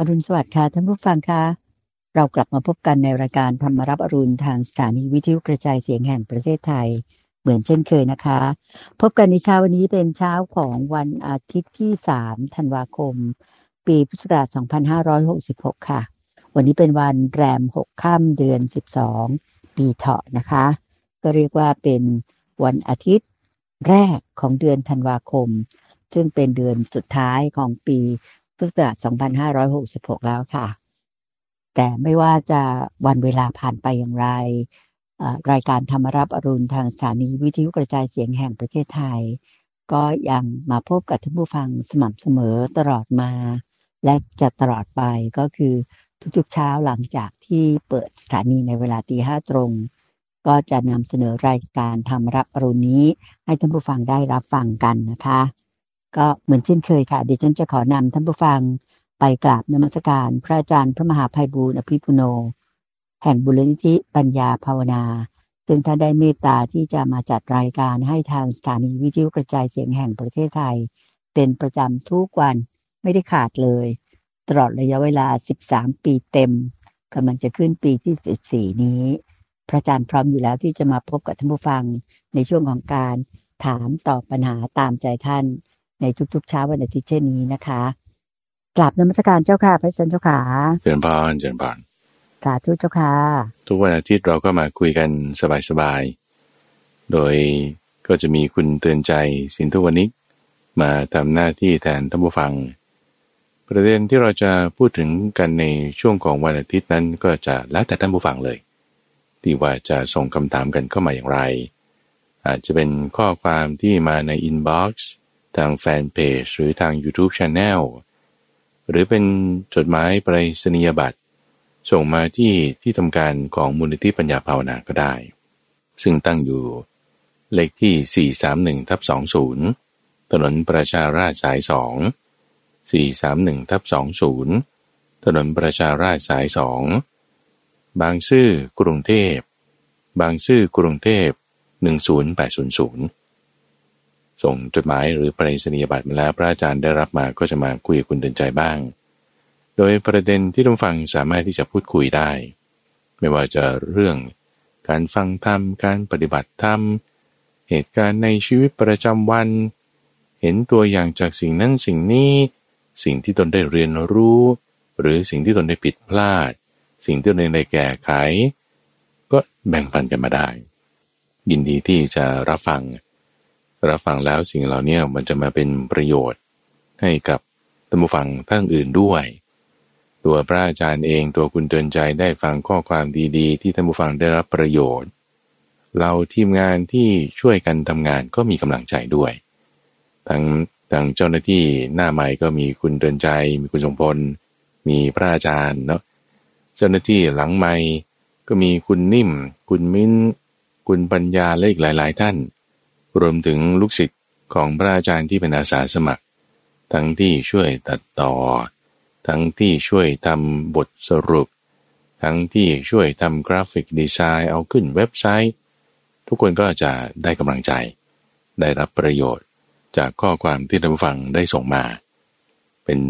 อรุณสวัสดิ์ค่ะท่านผู้ฟังค่ะเรากลับมาพบกันในรายการธรรมรับอรุณทางสถานีวิทยุกระจายเสียงแห่งประเทศไทย เหมือนเช่นเคยนะคะ พบกันในเช้าวันนี้เป็นเช้าของวันอาทิตย์ที่ 3 ธันวาคม ปีพุทธศักราช 2566 ค่ะ วันนี้เป็นวันแรม 6 ค่ำเดือน 12 ปีเถาะนะคะ ก็เรียกว่าเป็นวันอาทิตย์แรกของเดือนธันวาคม ซึ่งเป็นเดือนสุดท้ายของปี พุทธศักราช2566 แล้วค่ะ แต่ไม่ว่าจะวันเวลาผ่านไปอย่างไร รายการธรรมรับอรุณทางสถานีวิทยุกระจายเสียงแห่งประเทศไทย ก็ยังมาพบกับท่านผู้ฟังสม่ำเสมอตลอดมา และจะตลอดไปก็คือทุกๆเช้าหลังจากที่เปิดสถานีในเวลาตีห้าตรง ก็จะนำเสนอรายการธรรมรับอรุณนี้ ให้ท่านผู้ฟังได้รับฟังกันนะคะ ก็เหมือนเช่นเคยค่ะดิฉันจะขอนำท่านผู้ฟังไปกราบนมัสการพระอาจารย์พระมหาภัยบูร์อภิปุโน แห่งบุรณิธิปัญญาภาวนา ซึ่งท่านได้เมตตาที่จะมาจัดรายการให้ทางสถานีวิทยุกระจายเสียงแห่งประเทศไทย เป็นประจำทุกวันไม่ได้ขาดเลย ตลอดระยะเวลา 13 ปีเต็มกำลังจะขึ้นปีที่ 14 นี้ พระอาจารย์พร้อมอยู่แล้วที่จะมาพบกับท่านผู้ฟังในช่วงของการถามตอบปัญหาตามใจท่าน ในทุกๆเช้าวันอาทิตย์เช่นนี้นะคะกลับนมัสการเจ้าค่ะพระสันเจ้าค่ะเจริญพรเจริญพรสาธุเจ้าค่ะ ทุกวันอาทิตย์เราก็มาคุยกันสบายๆ โดยก็จะมีคุณเตือนใจสินทุวันิกมาทำหน้าที่แทนท่านผู้ฟัง ประเด็นที่เราจะพูดถึงกันในช่วงของวันอาทิตย์นั้นก็จะแล้วแต่ท่านผู้ฟังเลย ที่ว่าจะส่งคำถามกันเข้ามาอย่างไร อาจจะเป็นข้อความที่มาในอินบ็อกซ์ ทางแฟนเพจหรือทาง YouTube Channel หรือเป็นจดหมายไปรษณียบัตร ส่งมาที่ที่ทำการของมูลนิธิปัญญาภาวนาก็ได้ ซึ่งตั้งอยู่เลขที่ 431ทับ20 ถนนประชาราชสาย 2 431ทับ20 ถนนประชาราชสาย 2 บางซื่อกรุงเทพ บางซื่อกรุงเทพ 10800 ส่งจดหมายหรือปริศนียบัตรมาแล้วพระอาจารย์ได้รับมาก็จะมาคุยกับคุณเดินใจบ้าง โดยประเด็นที่ทุกฟังสามารถที่จะพูดคุยได้ ไม่ว่าจะเรื่อง การฟังธรรมการปฏิบัติธรรมเหตุการณ์ในชีวิตประจำวัน เห็นตัวอย่างจากสิ่งนั้นสิ่งนี้ สิ่งที่ตนได้เรียนรู้ หรือสิ่งที่ตนได้ผิดพลาด สิ่งที่ตนได้แก้ไข ก็แบ่งปันกันมาได้ ยินดีที่จะรับฟัง รับฟังแล้วสิ่งเหล่านี้มันจะมาเป็นประโยชน์ให้กับท่านผู้ฟังท่านอื่นด้วย ตัวพระอาจารย์เองตัวคุณเตือนใจได้ฟังข้อความดี ๆ ที่ท่านผู้ฟังได้รับประโยชน์ เราทีมงานที่ช่วยกันทำงานก็มีกำลังใจด้วยทั้งทางเจ้าหน้าที่หน้าใหม่ก็มีคุณเตือนใจ มีคุณทรงพล มีพระอาจารย์เนาะเจ้าหน้าที่หลังใหม่ก็มีคุณนิ่ม คุณมิ้น คุณปัญญาและอีกหลาย ๆ ท่าน รวมถึงลูกศิษย์ของพระอาจารย์ที่เป็นอาสาสมัคร ทั้งที่ช่วยตัดต่อ ทั้งที่ช่วยทำบทสรุป ทั้งที่ช่วยทำกราฟิกดีไซน์เอาขึ้นเว็บไซต์ ทุกคนก็จะได้กำลังใจ ได้รับประโยชน์จากข้อความที่ท่านฟังได้ส่งมา เป็น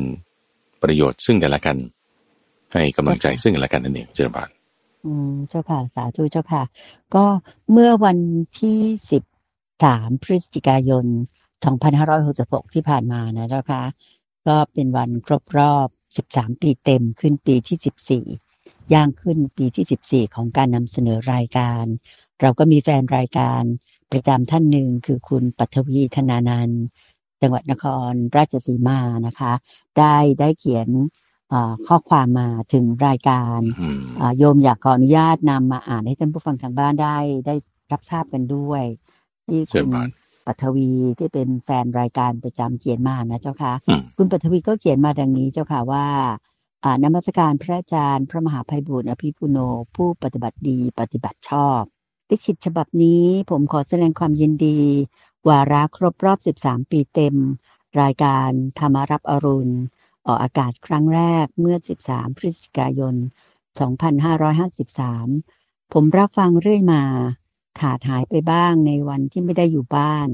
ประโยชน์ซึ่งกันและกัน ให้กำลังใจซึ่งกันและกันนั่นเองเจริญบานอืมเจ้าค่ะ สาธุเจ้าค่ะ ก็เมื่อวันที่สิบ 3 พฤศจิกายน 2566 ที่ผ่านมานะเจ้าค่ะก็เป็นวันครบรอบ 13 ปีเต็มขึ้นปีที่ 14 ย่างขึ้นปีที่ 14 ของการนำเสนอรายการ เราก็มีแฟนรายการประจำท่านหนึ่งคือคุณปัทวีธนานันจังหวัดนครราชสีมานะคะ ได้ได้เขียนข้อความมาถึงรายการโยมอยากขออนุญาตนำมาอ่านให้ท่านผู้ฟังทางบ้านได้ได้รับทราบกันด้วย ที่คุณปัทวีที่เป็นแฟนรายการประจำเขียนมานะเจ้าค่ะ คุณปัทวีก็เขียนมาดังนี้เจ้าค่ะว่าอ่านมัสการพระอาจารย์ พระมหาภัยบุญอภิปุโน ผู้ปฏิบัติดีปฏิบัติชอบลิขิตฉบับนี้ผมขอแสดงความยินดี วาระครบรอบ 13 ปีเต็ม รายการธรรมรับอรุณ ออกอากาศครั้งแรกเมื่อ 13 พฤศจิกายน 2553 ผมรับฟังเรื่อยมา ขาดหายไปบ้างในวันที่ไม่ได้อยู่บ้าน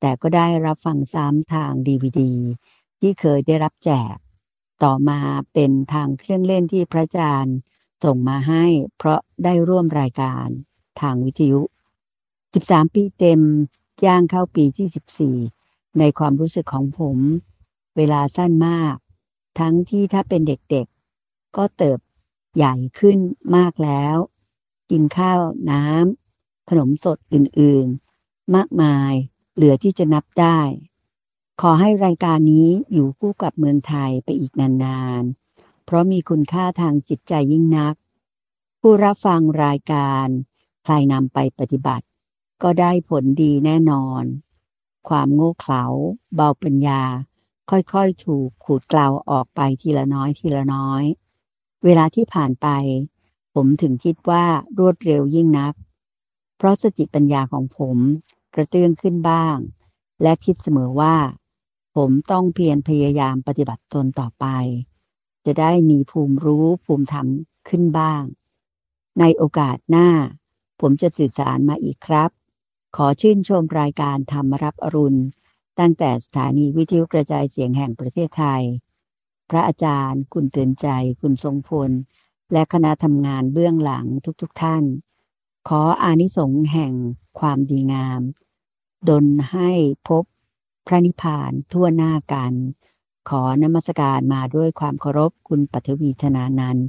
แต่ก็ได้รับฟังซ้ำทางดีวดีที่เคยได้รับแจก ต่อมาเป็นทางเครื่องเล่นที่พระอาจารย์ส่งมาให้เพราะได้ร่วมรายการทางวิทยุ 13 ปีเต็มย่างเข้าปีที่ 14 ในความรู้สึกของผม เวลาสั้นมาก ทั้งที่ถ้าเป็นเด็กๆ ก็เติบใหญ่ขึ้นมากแล้ว กินข้าวน้ำ ขนมสดอื่นๆ มากมายเหลือที่จะนับได้ ขอให้รายการนี้อยู่คู่กับเมืองไทยไปอีกนานๆ เพราะมีคุณค่าทางจิตใจยิ่งนัก ผู้รับฟังรายการใครนำไปปฏิบัติ ก็ได้ผลดีแน่นอน ความโง่เขลาเบาปัญญา ค่อยๆ ถูกขูดกลาวออกไปทีละน้อยทีละน้อย เวลาที่ผ่านไป ผมถึงคิดว่ารวดเร็วยิ่งนัก เพราะสติปัญญาของผมกระเตื้องขึ้นบ้าง และคิดเสมอว่า ผมต้องเพียรพยายามปฏิบัติตนต่อไป จะได้มีภูมิรู้ภูมิธรรมขึ้นบ้าง ในโอกาสหน้า ผมจะสื่อสารมาอีกครับ ขอชื่นชมรายการธรรมรับอรุณ ตั้งแต่สถานีวิทยุกระจายเสียงแห่งประเทศไทย พระอาจารย์ คุณเตือนใจ คุณทรงพล และคณะทำงานเบื้องหลังทุกๆทท่าน ขออานิสงส์แห่งความดีงาม ดลให้พบพระนิพพานทั่วหน้ากัน ขอนมัสการมาด้วยความเคารพคุณปัทวีธนานันท์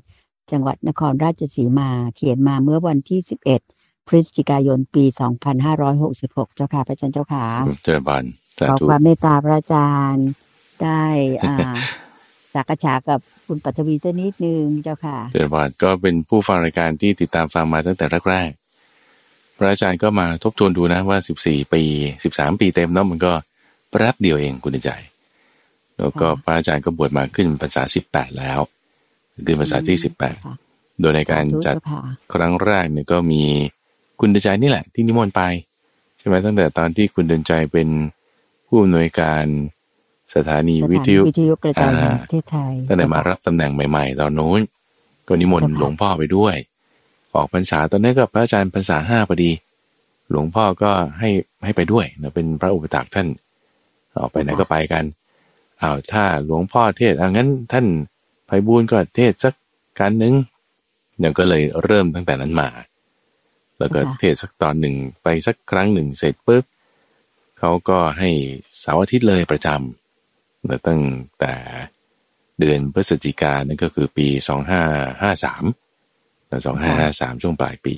จังหวัดนครราชสีมาเขียนมาเมื่อวันที่ 11 พฤศจิกายนปี 2566 เจ้าค่ะพระอาจารย์เจ้าค่ะเจริญบานสาขอธุความเมตตาพระอาจารย์ได้อ่าสักษากับคุณปัทวีสักนิดนึงเจ้าค่ะเจริญบานก็เป็นผู้ฟังรายการที่ติดตามฟังมาตั้งแต่แรกๆ พระอาจารย์ก็มาทบทวนดูนะว่า 14 ปี 13 ปีเต็มเนาะมันก็แป๊บเดียวเองคุณใจ แล้วก็ค่ะพระอาจารย์ก็บวชมาขึ้นภาษา 18 แล้วขึ้นภาษาที่ค่ะ18 โดยในการจัดสธุเจ้าค่ะครั้งแรกเนี่ยก็มีคุณเดินใจนี่แหละ ที่นิมนต์ไป ใช่ไหมตั้งแต่ตอนที่คุณเดินใจเป็นผู้อำนวยการสถานีวิทยุวิทยุกระจายแห่งอ่าประเทศไทยตั้งแต่มารับตำแหน่งใหม่ ๆ ตอนนู้นก็นิมนต์เจ้าค่ะหลวงพ่อไปด้วย ออกพรรษาตอนนั้นก็พระอาจารย์พรรษาห้าพอดี หลวงพ่อก็ให้ให้ไปด้วยนะเป็นพระอุปถากท่านออกไปไหนก็ไปกันอ้าวถ้าหลวงพ่อเทศอะงั้นท่านไพบูลก็เทศสักการหนึ่งเนี่ยก็เลยเริ่มตั้งแต่นั้นมา แล้วก็เทศสักตอนหนึ่งไปสักครั้งหนึ่งเสร็จปุ๊บเขาก็ให้เสาร์อาทิตย์เลยประจำแล้วตั้งแต่เดือนพฤศจิกานั่นก็คือปีสองห้าห้า สามสองห้าห้าสามช่วงปลายปี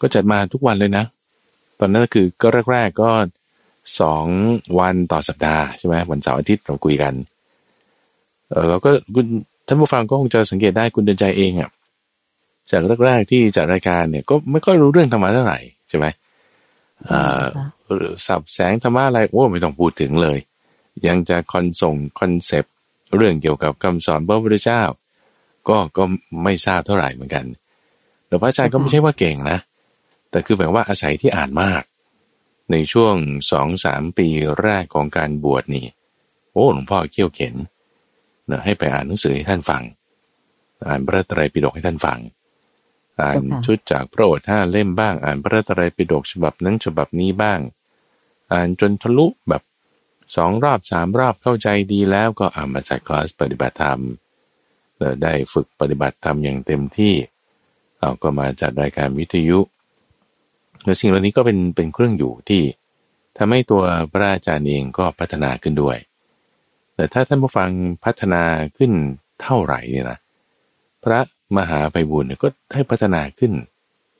ก็จัดมาทุกวันเลยนะ ตอนนั้นก็คือก็แรก ๆก็สองวันต่อสัปดาห์ใช่ไหมวันเสาร์อาทิตย์เราคุยกัน เออเราก็คุณท่านผู้ฟังก็คงจะสังเกตได้คุณเดินใจเองอะ่ะจากแรกๆที่จัดรายการเนี่ยก็ไม่ค่อยรู้เรื่องธรรมะเท่าไหร่ใช่ไหมอ่าหรือสับแสงธรรมะอะไรโอ้ไม่ต้องพูดถึงเลย ยังจะคอนส่งคอนเซปต์เรื่องเกี่ยวกับคำสอนพระพุทธเจ้า ก็ก็ไม่ทราบเท่าไหร่เหมือนกันแต่พระอาจารย์ก็ไม่ใช่ว่าเก่งนะ แต่คือแบบว่าอาศัยที่อ่านมาก ในช่วงสองสามปีแรกของการบวชนี่ โอ้หลวงพ่อเขี่ยวเข็นนะให้ไปอ่านหนังสือให้ท่านฟัง อ่านพระไตรปิฎกให้ท่านฟัง อ่านเจ้าค่ะชุดจากพระโอษฐ์ห้าเล่มบ้าง อ่านพระไตรปิฎกฉบับนั้นฉบับนี้บ้าง อ่านจนทะลุแบบสองรอบสามรอบเข้าใจดีแล้วก็อ่านมาจัดคลาสปฏิบัติธรรมเอ่อ ได้ฝึกปฏิบัติธรรมอย่างเต็มที่เอาก็มาจัดรายการวิทยุและสิ่งเหล่านี้ก็เป็นเป็นเครื่องอยู่ที่ทำให้ตัวพระอาจารย์เองก็พัฒนาขึ้นด้วย แต่ถ้าท่านผู้ฟังพัฒนาขึ้นเท่าไหร่เนี่ยนะ พระมหาไพบุญก็ให้พัฒนาขึ้น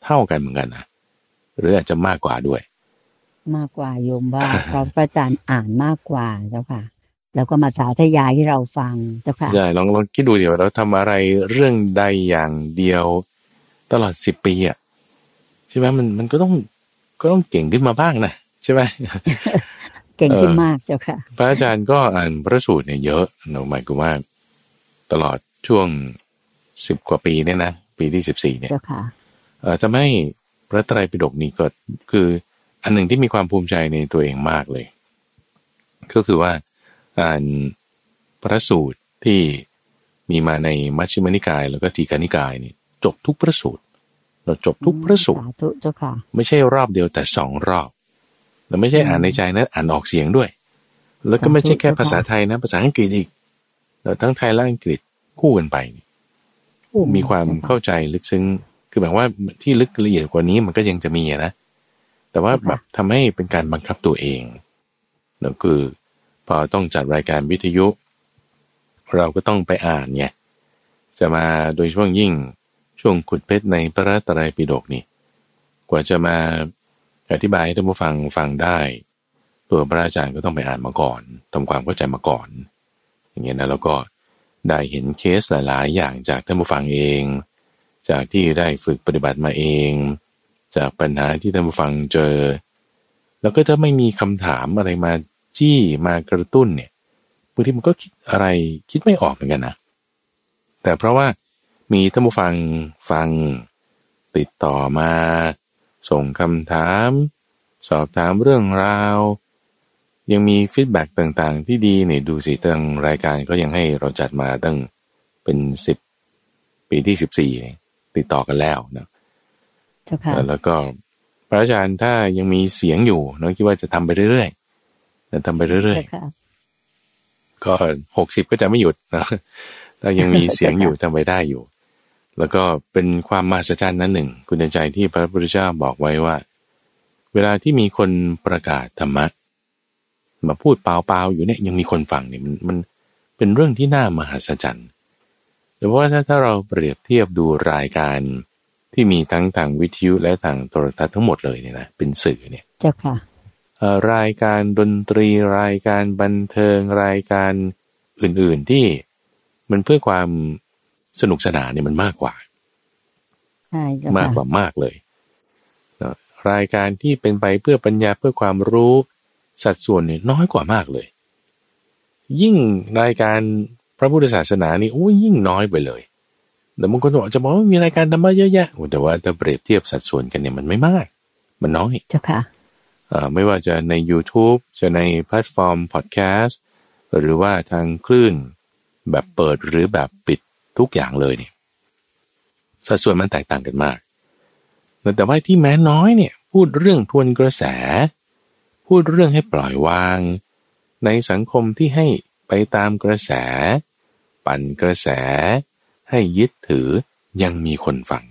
เท่ากันเหมือนกันนะหรืออาจจะมากกว่าด้วย มากกว่าโยมว่าเพราะพระอาจารย์อ่านมากกว่าเจ้าค่ะ แล้วก็มาสาธยายให้เราฟังเจ้าค่ะใช่ลองลองคิดดูเดี๋ยวเราทำอะไรเรื่องใดอย่างเดียว ตลอดสิบปีอะใช่ไหมมันมันก็ต้องก็ต้องเก่งขึ้นมาบ้างนะใช่ไหมเก่งขึ้นเออมากเจ้าค่ะ พระอาจารย์ก็อ่านพระสูตรเนี่ยเยอะเนอะหมายความว่า ตลอดช่วงสิบกว่าปีเนี่ยนะปีที่สิบสี่เนี่ยเจ้าค่ะเอ่อทำให้พระไตรปิฎกนี้ก็คืออันหนึ่งที่มีความภูมิใจในตัวเองมากเลย ก็คือว่า อ่านพระสูตรที่มีมาในมัชฌิมนิกาย แล้วก็ทีฆานิกายนี่จบทุกพระสูตร เราจบทุกพระสูตรสาธุเจ้าค่ะไม่ใช่รอบเดียวแต่สองรอบแล้วไม่ใช่อ่านในใจนะอ่านออกเสียงด้วย แล้วก็ไม่ใช่แค่ภาษาไทยนะ ภาษาอังกฤษอีกแล้วทั้งไทยและอังกฤษคู่กันไปโอ้มีความเข้าใจลึกซึ้งคือแบบว่าที่ลึกละเอียดกว่านี้มันก็ยังจะมีนะแต่ว่าแบบทำให้เป็นการบังคับตัวเองแล้วคือ พอต้องจัดรายการวิทยุ เราก็ต้องไปอ่านไงจะมาโดยช่วงยิ่งช่วงขุดเพชรในพระตรัยปิฎกนี่ กว่าจะมาอธิบายให้ท่านผู้ฟังฟังได้ ตัวพระอาจารย์ก็ต้องไปอ่านมาก่อนทำความเข้าใจมาก่อน อย่างเงี้ยนะแล้วก็ได้เห็นเคสหลายๆอย่างจากท่านผู้ฟังเอง จากที่ได้ฝึกปฏิบัติมาเอง จากปัญหาที่ท่านผู้ฟังเจอ แล้วก็ถ้าไม่มีคำถามอะไรมา จี้มากระตุ้นเนี่ยบางทีมันก็คิดอะไรคิดไม่ออกเหมือนกันนะ แต่เพราะว่ามีท่านผู้ฟังฟัง ติดต่อมา ส่งคำถาม สอบถามเรื่องราว ยังมีฟีดแบ็กต่างๆ ที่ดีเนี่ยดูสิตั้งรายการก็ยังให้เราจัดมาตั้งเป็นสิบปีที่สิบสี่ติดต่อกันแล้วนะแล้วก็พระอาจารย์ถ้ายังมีเสียงอยู่น้องคิดว่าจะทำไปเรื่อยๆ ทำไปเรื่อยๆก็หกสิบก็จะไม่หยุดนะถ้ายังมีเสียงอยู่ทำไปได้อยู่ แล้วก็เป็นความมหัศจรรย์นั้นหนึ่ง คุณใจที่พระพุทธเจ้าบอกไว้ว่า เวลาที่มีคนประกาศธรรมะมาพูดเปล่าๆอยู่เนี่ยยังมีคนฟังเนี่ยมันมันเป็นเรื่องที่น่ามหัศจรรย์แต่ว่าถ้าถ้าเราเปรียบเทียบดูรายการที่มีทั้งทางวิทยุและทางโทรทัศน์ทั้งหมดเลยเนี่ยนะเป็นสื่อเนี่ยเจ้าค่ะ รายการดนตรีรายการบันเทิงรายการอื่นๆที่มันเพื่อความสนุกสนานเนี่ยมันมากกว่า มากกว่ามากเลย รายการที่เป็นไปเพื่อปัญญาเพื่อความรู้สัดส่วนเนี่ยน้อยกว่ามากเลย ยิ่งรายการพระพุทธศาสนานี่โอ้ยิ่งน้อยไปเลยแต่บางคนบอกจะบอกว่ามีรายการธรรมะเยอะแยะแต่ว่าถ้าเปรียบเทียบสัดส่วนกันเนี่ยมันไม่มาก มันน้อยเจ้าค่ะ ไม่ว่าจะใน YouTube จะในแพลตฟอร์มพอดแคสต์หรือว่าทางคลื่น แบบเปิดหรือแบบปิดทุกอย่างเลยเนี่ยสัดส่วนมันแตกต่างกันมาก แต่ว่าที่แม้น้อยเนี่ยพูดเรื่องทวนกระแส พูดเรื่องให้ปล่อยวาง ในสังคมที่ให้ไปตามกระแส ปั่นกระแส ให้ยึดถือยังมีคนฟัง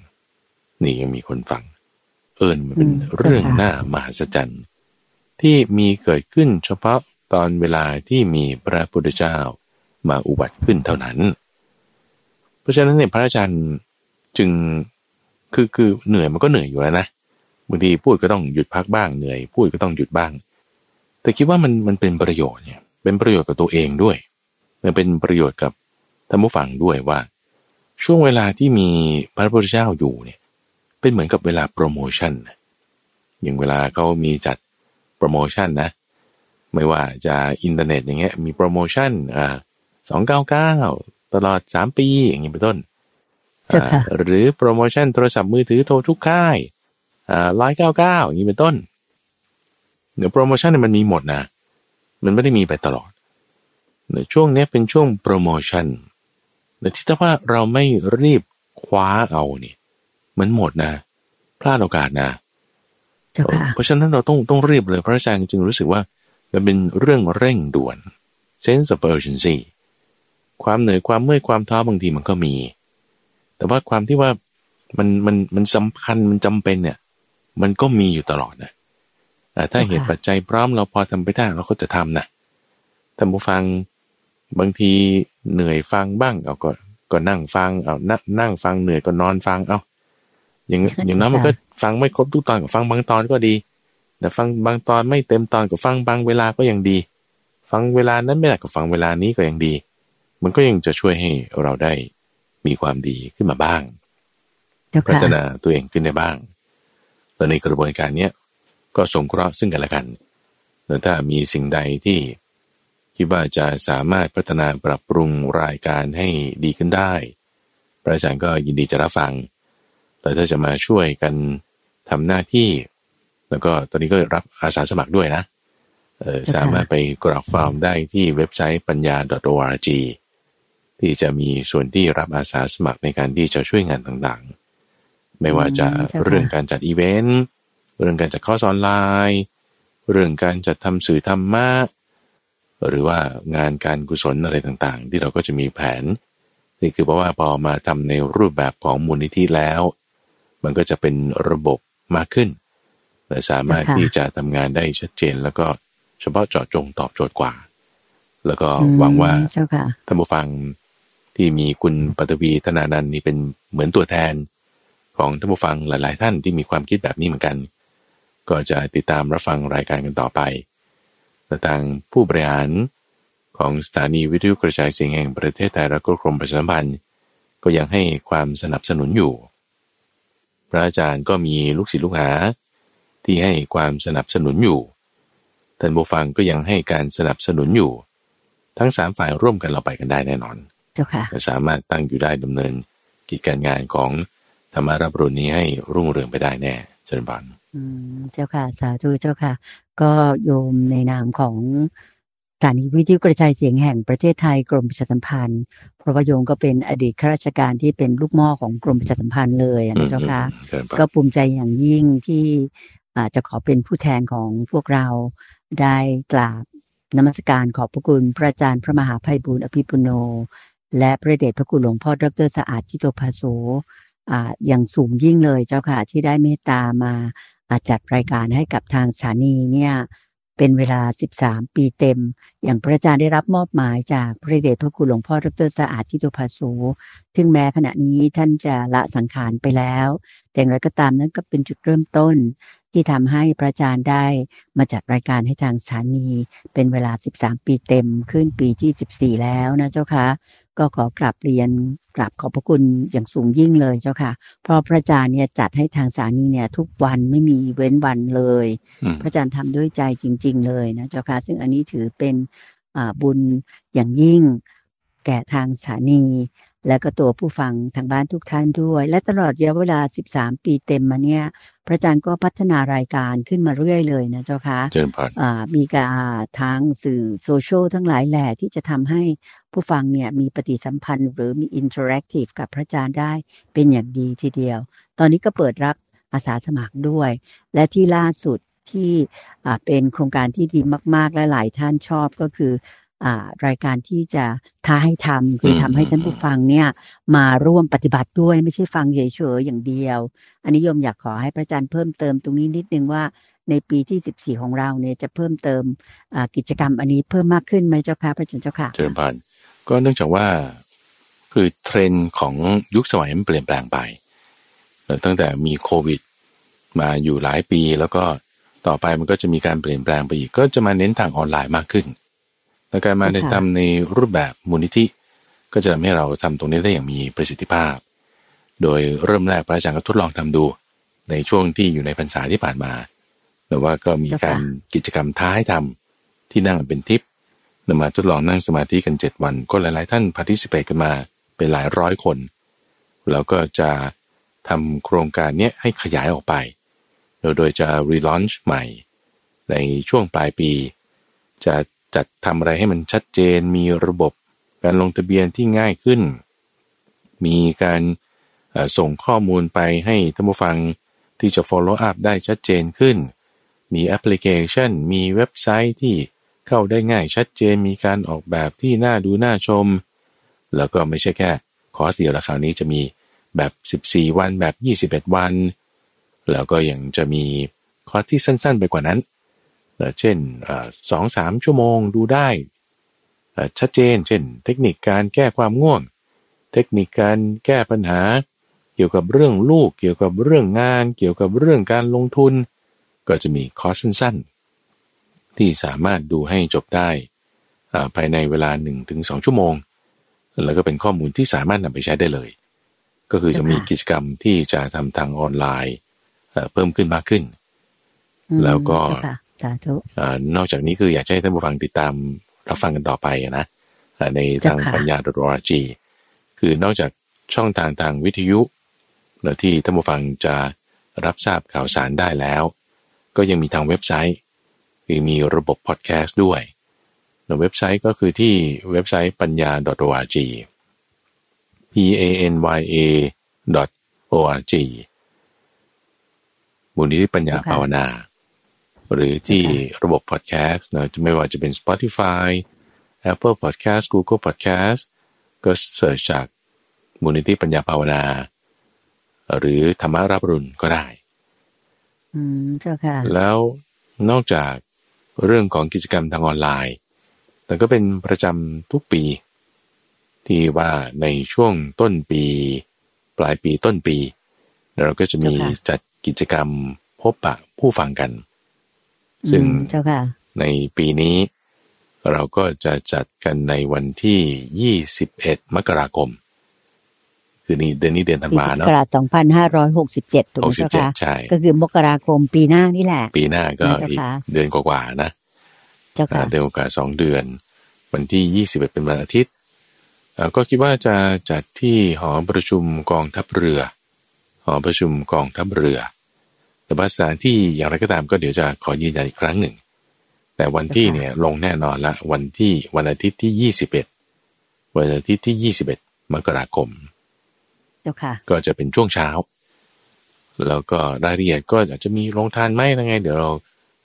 นี่ยังมีคนฟัง เอิญมันเป็นเรื่องหน้ามหัศจรรย์ ที่มีเกิดขึ้นเฉพาะตอนเวลาที่มีพระพุทธเจ้ามาอุบัติขึ้นเท่านั้น เพราะฉะนั้นเนี่ยพระอาจารย์จึงคือคือเหนื่อยมันก็เหนื่อยอยู่แล้วนะบางทีพูดก็ต้องหยุดพักบ้างเหนื่อย พูดก็ต้องหยุดบ้าง แต่คิดว่ามันมันเป็นประโยชน์เนี่ยเป็นประโยชน์กับตัวเองด้วยมันเป็นประโยชน์กับท่านผู้ฟังด้วยว่า ช่วงเวลาที่มีพระพุทธเจ้าอยู่เนี่ยเป็นเหมือนกับเวลาโปรโมชั่นอย่างเวลาเขามีจัด โปรโมชั่นนะ ไม่ว่าจะอินเทอร์เน็ตอย่างเงี้ยมีโปรโมชั่นอ่าสองเก้าเก้าตลอดสามปีอย่างนี้เป็นต้น หรือโปรโมชั่นโทรศัพท์มือถือโทรทุกค่ายร้อยเก้าเก้าอย่างนี้เป็นต้น เดี๋ยวโปรโมชั่นเนี่ยมันมีหมดนะ มันไม่ได้มีไปตลอดเดี๋ยวช่วงนี้เป็นช่วงโปรโมชั่นแต่ที่ถ้าว่าเราไม่รีบคว้าเอาเนี่ยมันหมดนะ พลาดโอกาสนะ เพราะฉะนั้นเราต้องต้องรีบเลย พระอาจารย์จึงรู้สึกว่ามันเป็นเรื่องเร่งด่วน sense of urgency ความเหนื่อยความเมื่อยความท้อบางทีมันก็มี แต่ว่าความที่ว่ามันมันมันสำคัญมันจำเป็นเนี่ย มันก็มีอยู่ตลอดนะแต่ถ้าเหตุปัจจัยพร้อมเราพอทำไปได้เราก็จะทำนะท่านผู้ฟังบางทีเหนื่อยฟังบ้าง เอาก็ก็นั่งฟังเอานั่งนั่งฟังเหนื่อยก็นอนฟังเอา อย่างอย่างนั้นมันก็ฟังไม่ครบทุกตอนก็ฟังบางตอนก็ดีแต่ฟังบางตอนไม่เต็มตอนก็ฟังบางเวลาก็ยังดี ฟังเวลานั้นไม่ได้ก็ฟังเวลานี้ก็ยังดี มันก็ยังจะช่วยให้เราได้มีความดีขึ้นมาบ้าง พัฒนาตัวเองขึ้นได้บ้าง แต่ในกระบวนการเนี้ยก็สงเคราะห์ซึ่งกันและกันแต่ถ้ามีสิ่งใดที่คิดว่าจะสามารถพัฒนาปรับปรุงรายการให้ดีขึ้นได้ พระอาจารย์ก็ยินดีจะรับฟัง แต่ถ้าจะมาช่วยกันทำหน้าที่ แล้วก็ตอนนี้ก็รับอาสาสมัครด้วยนะสามารถไปกรอกฟอร์มได้ที่เว็บไซต์ปัญญา .org ที่จะมีส่วนที่รับอาสาสมัครในการที่จะช่วยงานต่างๆ ไม่ว่าจะเรื่องการจัดอีเวนต์ เรื่องการจัดคอร์สออนไลน์ เรื่องการจัดทำสื่อธรรมะ หรือว่างานการกุศลอะไรต่างๆ ที่เราก็จะมีแผน นี่คือเพราะว่าพอมาทำในรูปแบบของมูลนิธิแล้ว มันก็จะเป็นระบบมากขึ้นและสามารถที่จะทำงานได้ชัดเจน แล้วก็เฉพาะเจาะจงตอบโจทย์กว่า แล้วก็หวังว่าท่านผู้ฟังที่มีคุณปัตวีธนานันนี่เป็นเหมือนตัวแทน ของท่านผู้ฟังหลาย ๆ ท่านที่มีความคิดแบบนี้เหมือนกัน ก็จะติดตามรับฟังรายการกันต่อไปแต่ทางผู้บริหารของสถานีวิทยุกระจายเสียงแห่งประเทศไทยและก็กรมประชาสัมพันธ์ก็ยังให้ความสนับสนุนอยู่ พระอาจารย์ก็มีลูกศิษย์ลูกหา ที่ให้ความสนับสนุนอยู่ท่านผู้ฟังก็ยังให้การสนับสนุนอยู่ ทั้งสามฝ่ายร่วมกันเราไปกันได้แน่นอนเจ้าค่ะสามารถตั้งอยู่ได้ดำเนินกิจการงานของธรรมารับรุนนี้ให้รุ่งเรืองไปได้แน่เชิญบันเจ้าค่ะ สาธุเจ้าค่ะ ก็โยมในนามของส ถานีวิทยุกระจายเสียงแห่งประเทศไทยกรมประชาสัมพันธ์เพราะว่าโยมก็เป็นอดีตข้าราชการที่เป็นลูกม่อของกรมประชาสัมพันธ์เลยนะเจ้าค่ะก็ภูมิใจอย่างยิ่งที่จะขอเป็นผู้แทนของพวกเราได้กราบนมัสการขอบพระคุณพระอาจารย์พระมหาภัยบุญอภิปุโน และพระเดชพระคุณหลวงพ่อดรสะอาดจิโตภาโสอ่าอย่างสูงยิ่งเลยเจ้าค่ะที่ได้เมตตามาจัดรายการให้กับทางสถานีเนี่ย เป็นเวลา 13 ปีเต็ม อย่างพระอาจารย์ได้รับมอบหมายจากพระเดชพระคุณหลวงพ่อดรสะอาดทิโตภาโสถึงแม้ขณะนี้ท่านจะละสังขารไปแล้ว แต่อย่างไรก็ตามนั้นก็เป็นจุดเริ่มต้น ที่ทำให้พระอาจารย์ได้มาจัดรายการให้ทางสถานี เป็นเวลา 13 ปีเต็มขึ้นปีที่ 14 แล้วนะเจ้าคะ ก็ขอกราบเรียนกราบขอบพระคุณอย่างสูงยิ่งเลยเจ้าค่ะ เพราะพระอาจารย์เนี่ยจัดให้ทางสถานีเนี่ย ทุกวันไม่มีเว้นวันเลย พระอาจารย์ทำด้วยใจจริง ๆ เลยนะเจ้าค่ะ ซึ่งอันนี้ถือเป็นบุญอย่างยิ่ง แก่ทางสถานี และก็ตัวผู้ฟังทางบ้านทุกท่านด้วย และตลอดระยะเวลา 13 ปีเต็มมาเนี่ย พระอาจารย์ก็พัฒนารายการขึ้นมาเรื่อยเลยนะเจ้าคะเจริญพรมีการทางสื่อโซเชียลทั้งหลายแหล่ที่จะทำให้ ผู้ฟังเนี่ยมีปฏิสัมพันธ์ หรือมี interactive กับพระอาจารย์ได้เป็นอย่างดีทีเดียว ตอนนี้ก็เปิดรับอาสาสมัครด้วย และที่ล่าสุดที่เป็นโครงการที่ดีมาก ๆ และหลายท่านชอบก็คือรายการที่จะท้าให้ทำคือทำให้ท่านผู้ฟังเนี่ยมาร่วมปฏิบัติด้วยไม่ใช่ฟังเฉยๆอย่างเดียว อันนี้โยมอยากขอให้พระอาจารย์เพิ่มเติมตรงนี้นิดนึงว่าในปีที่ 14 ของเราเนี่ยจะเพิ่มเติมกิจกรรมอันนี้เพิ่มมากขึ้นไหมเจ้าค่ะพระอาจารย์เจ้าค่ะเจริญพาน ก็เนื่องจากว่าคือเทรนด์ของยุคสมัยมันเปลี่ยนแปลงไป ตั้งแต่มีโควิด มาอยู่หลายปี แล้วก็ต่อไปมันก็จะมีการเปลี่ยนแปลงไปอีก ก็จะมาเน้นทางออนไลน์มากขึ้น และการมาในทำในรูปแบบมูลนิธิ ก็จะทำให้เราทำตรงนี้ได้อย่างมีประสิทธิภาพ โดยเริ่มแรกพระอาจารย์ก็ทดลองทำดู ในช่วงที่อยู่ในพรรษาที่ผ่านมาแต่ว่าก็มีการกิจกรรมท้าให้ทำที่นั่งเป็นทิป นำมาทดลองนั่งสมาธิกันเจ็ดวัน ก็หลาย ๆ ท่านพาทิสิเปกันมาเป็นหลายร้อยคน แล้วก็จะทำโครงการนี้ให้ขยายออกไป โดยจะรีลอนช์ใหม่ ในช่วงปลายปี จะจัดทำอะไรให้มันชัดเจน มีระบบการลงทะเบียนที่ง่ายขึ้น มีการส่งข้อมูลไปให้ท่านผู้ฟังที่จะ follow up ได้ชัดเจนขึ้น มีแอปพลิเคชัน มีเว็บไซต์ที่ เข้าได้ง่ายชัดเจนมีการออกแบบที่น่าดูน่าชม แล้วก็ไม่ใช่แค่ คอร์สเดียวละคราวนี้จะมีแบบ 14 วันแบบ 21 วัน แล้วก็ยังจะมีคอร์สที่สั้นๆ ไปกว่านั้น เช่นสองสามชั่วโมงดูได้ ชัดเจน เช่น เทคนิคการแก้ความง่วง เทคนิคการแก้ปัญหา เกี่ยวกับเรื่องลูก เกี่ยวกับเรื่องงาน เกี่ยวกับเรื่องการลงทุน ก็จะมีคอร์สสั้นๆ ที่สามารถดูให้จบได้ภายในเวลา 1-2 ชั่วโมง แล้วก็เป็นข้อมูลที่สามารถนำไปใช้ได้เลย ก็คือจะมีกิจกรรมที่จะทำทางออนไลน์เพิ่มขึ้นมากขึ้น แล้วก็สาธุนอกจากนี้คืออยากให้ท่านผู้ฟังติดตามรับฟังกันต่อไปนะในทางปัญญาดรอจีคือนอกจากช่องทางทางวิทยุที่ท่านผู้ฟังจะรับทราบข่าวสารได้แล้ว ก็ยังมีทางเว็บไซต์ คือมีระบบพอดแคสต์ด้วยเว็บไซต์ก็คือที่เว็บไซต์ปัญญา .org p a n y a .org มูลนิธิปัญญาภาวนา หรือที่ระบบพอดแคสต์นะจะไม่ว่าจะเป็น Spotify Apple Podcast Google Podcast ก็เสิร์ชจากมูลนิธิปัญญาภาวนา หรือธรรมารับรุนก็ได้ อืมเจ้าค่ะ แล้วนอกจาก เรื่องของกิจกรรมทางออนไลน์ แต่ก็เป็นประจำทุกปี ที่ว่าในช่วงต้นปี ปลายปีต้นปี เราก็จะมีเจ้าค่ะจัดกิจกรรมพบปะผู้ฟังกัน ซึ่งอืมเจ้าค่ะในปีนี้ เราก็จะจัดกันในวันที่ 21 มกราคม คือนี่เดือนนี้เดือนธันปีวาพุทธศัเนาะกราช2567ถูกไหมเจ้าค่ะ67ใช่ก็คือมกราคมปีหน้านี่แหละ ปีหน้าก็นะเจ้าอีกค่ะเดือนกว่าๆนะเจ้าอ่าค่ะเดือนกว่าสองเดือน วันที่21เป็นวันอาทิตย์เอ่อก็คิดว่าจะจัดที่หอประชุมกองทัพเรือ หอประชุมกองทัพเรือ แต่ว่าสถานที่อย่างไรก็ตามก็เดี๋ยวจะขอยืนยันอีกครั้งหนึ่ง แต่วันที่เนี่ยลงแน่นอนละวันที่วันอาทิตย์ที่ 21 วันอาทิตย์ที่ 21 มกราคมเจ้าค่ะ ก็จะเป็นช่วงเช้า แล้วก็รายละเอียดก็อาจจะมีโรงทานไหมยังไง เดี๋ยวเรา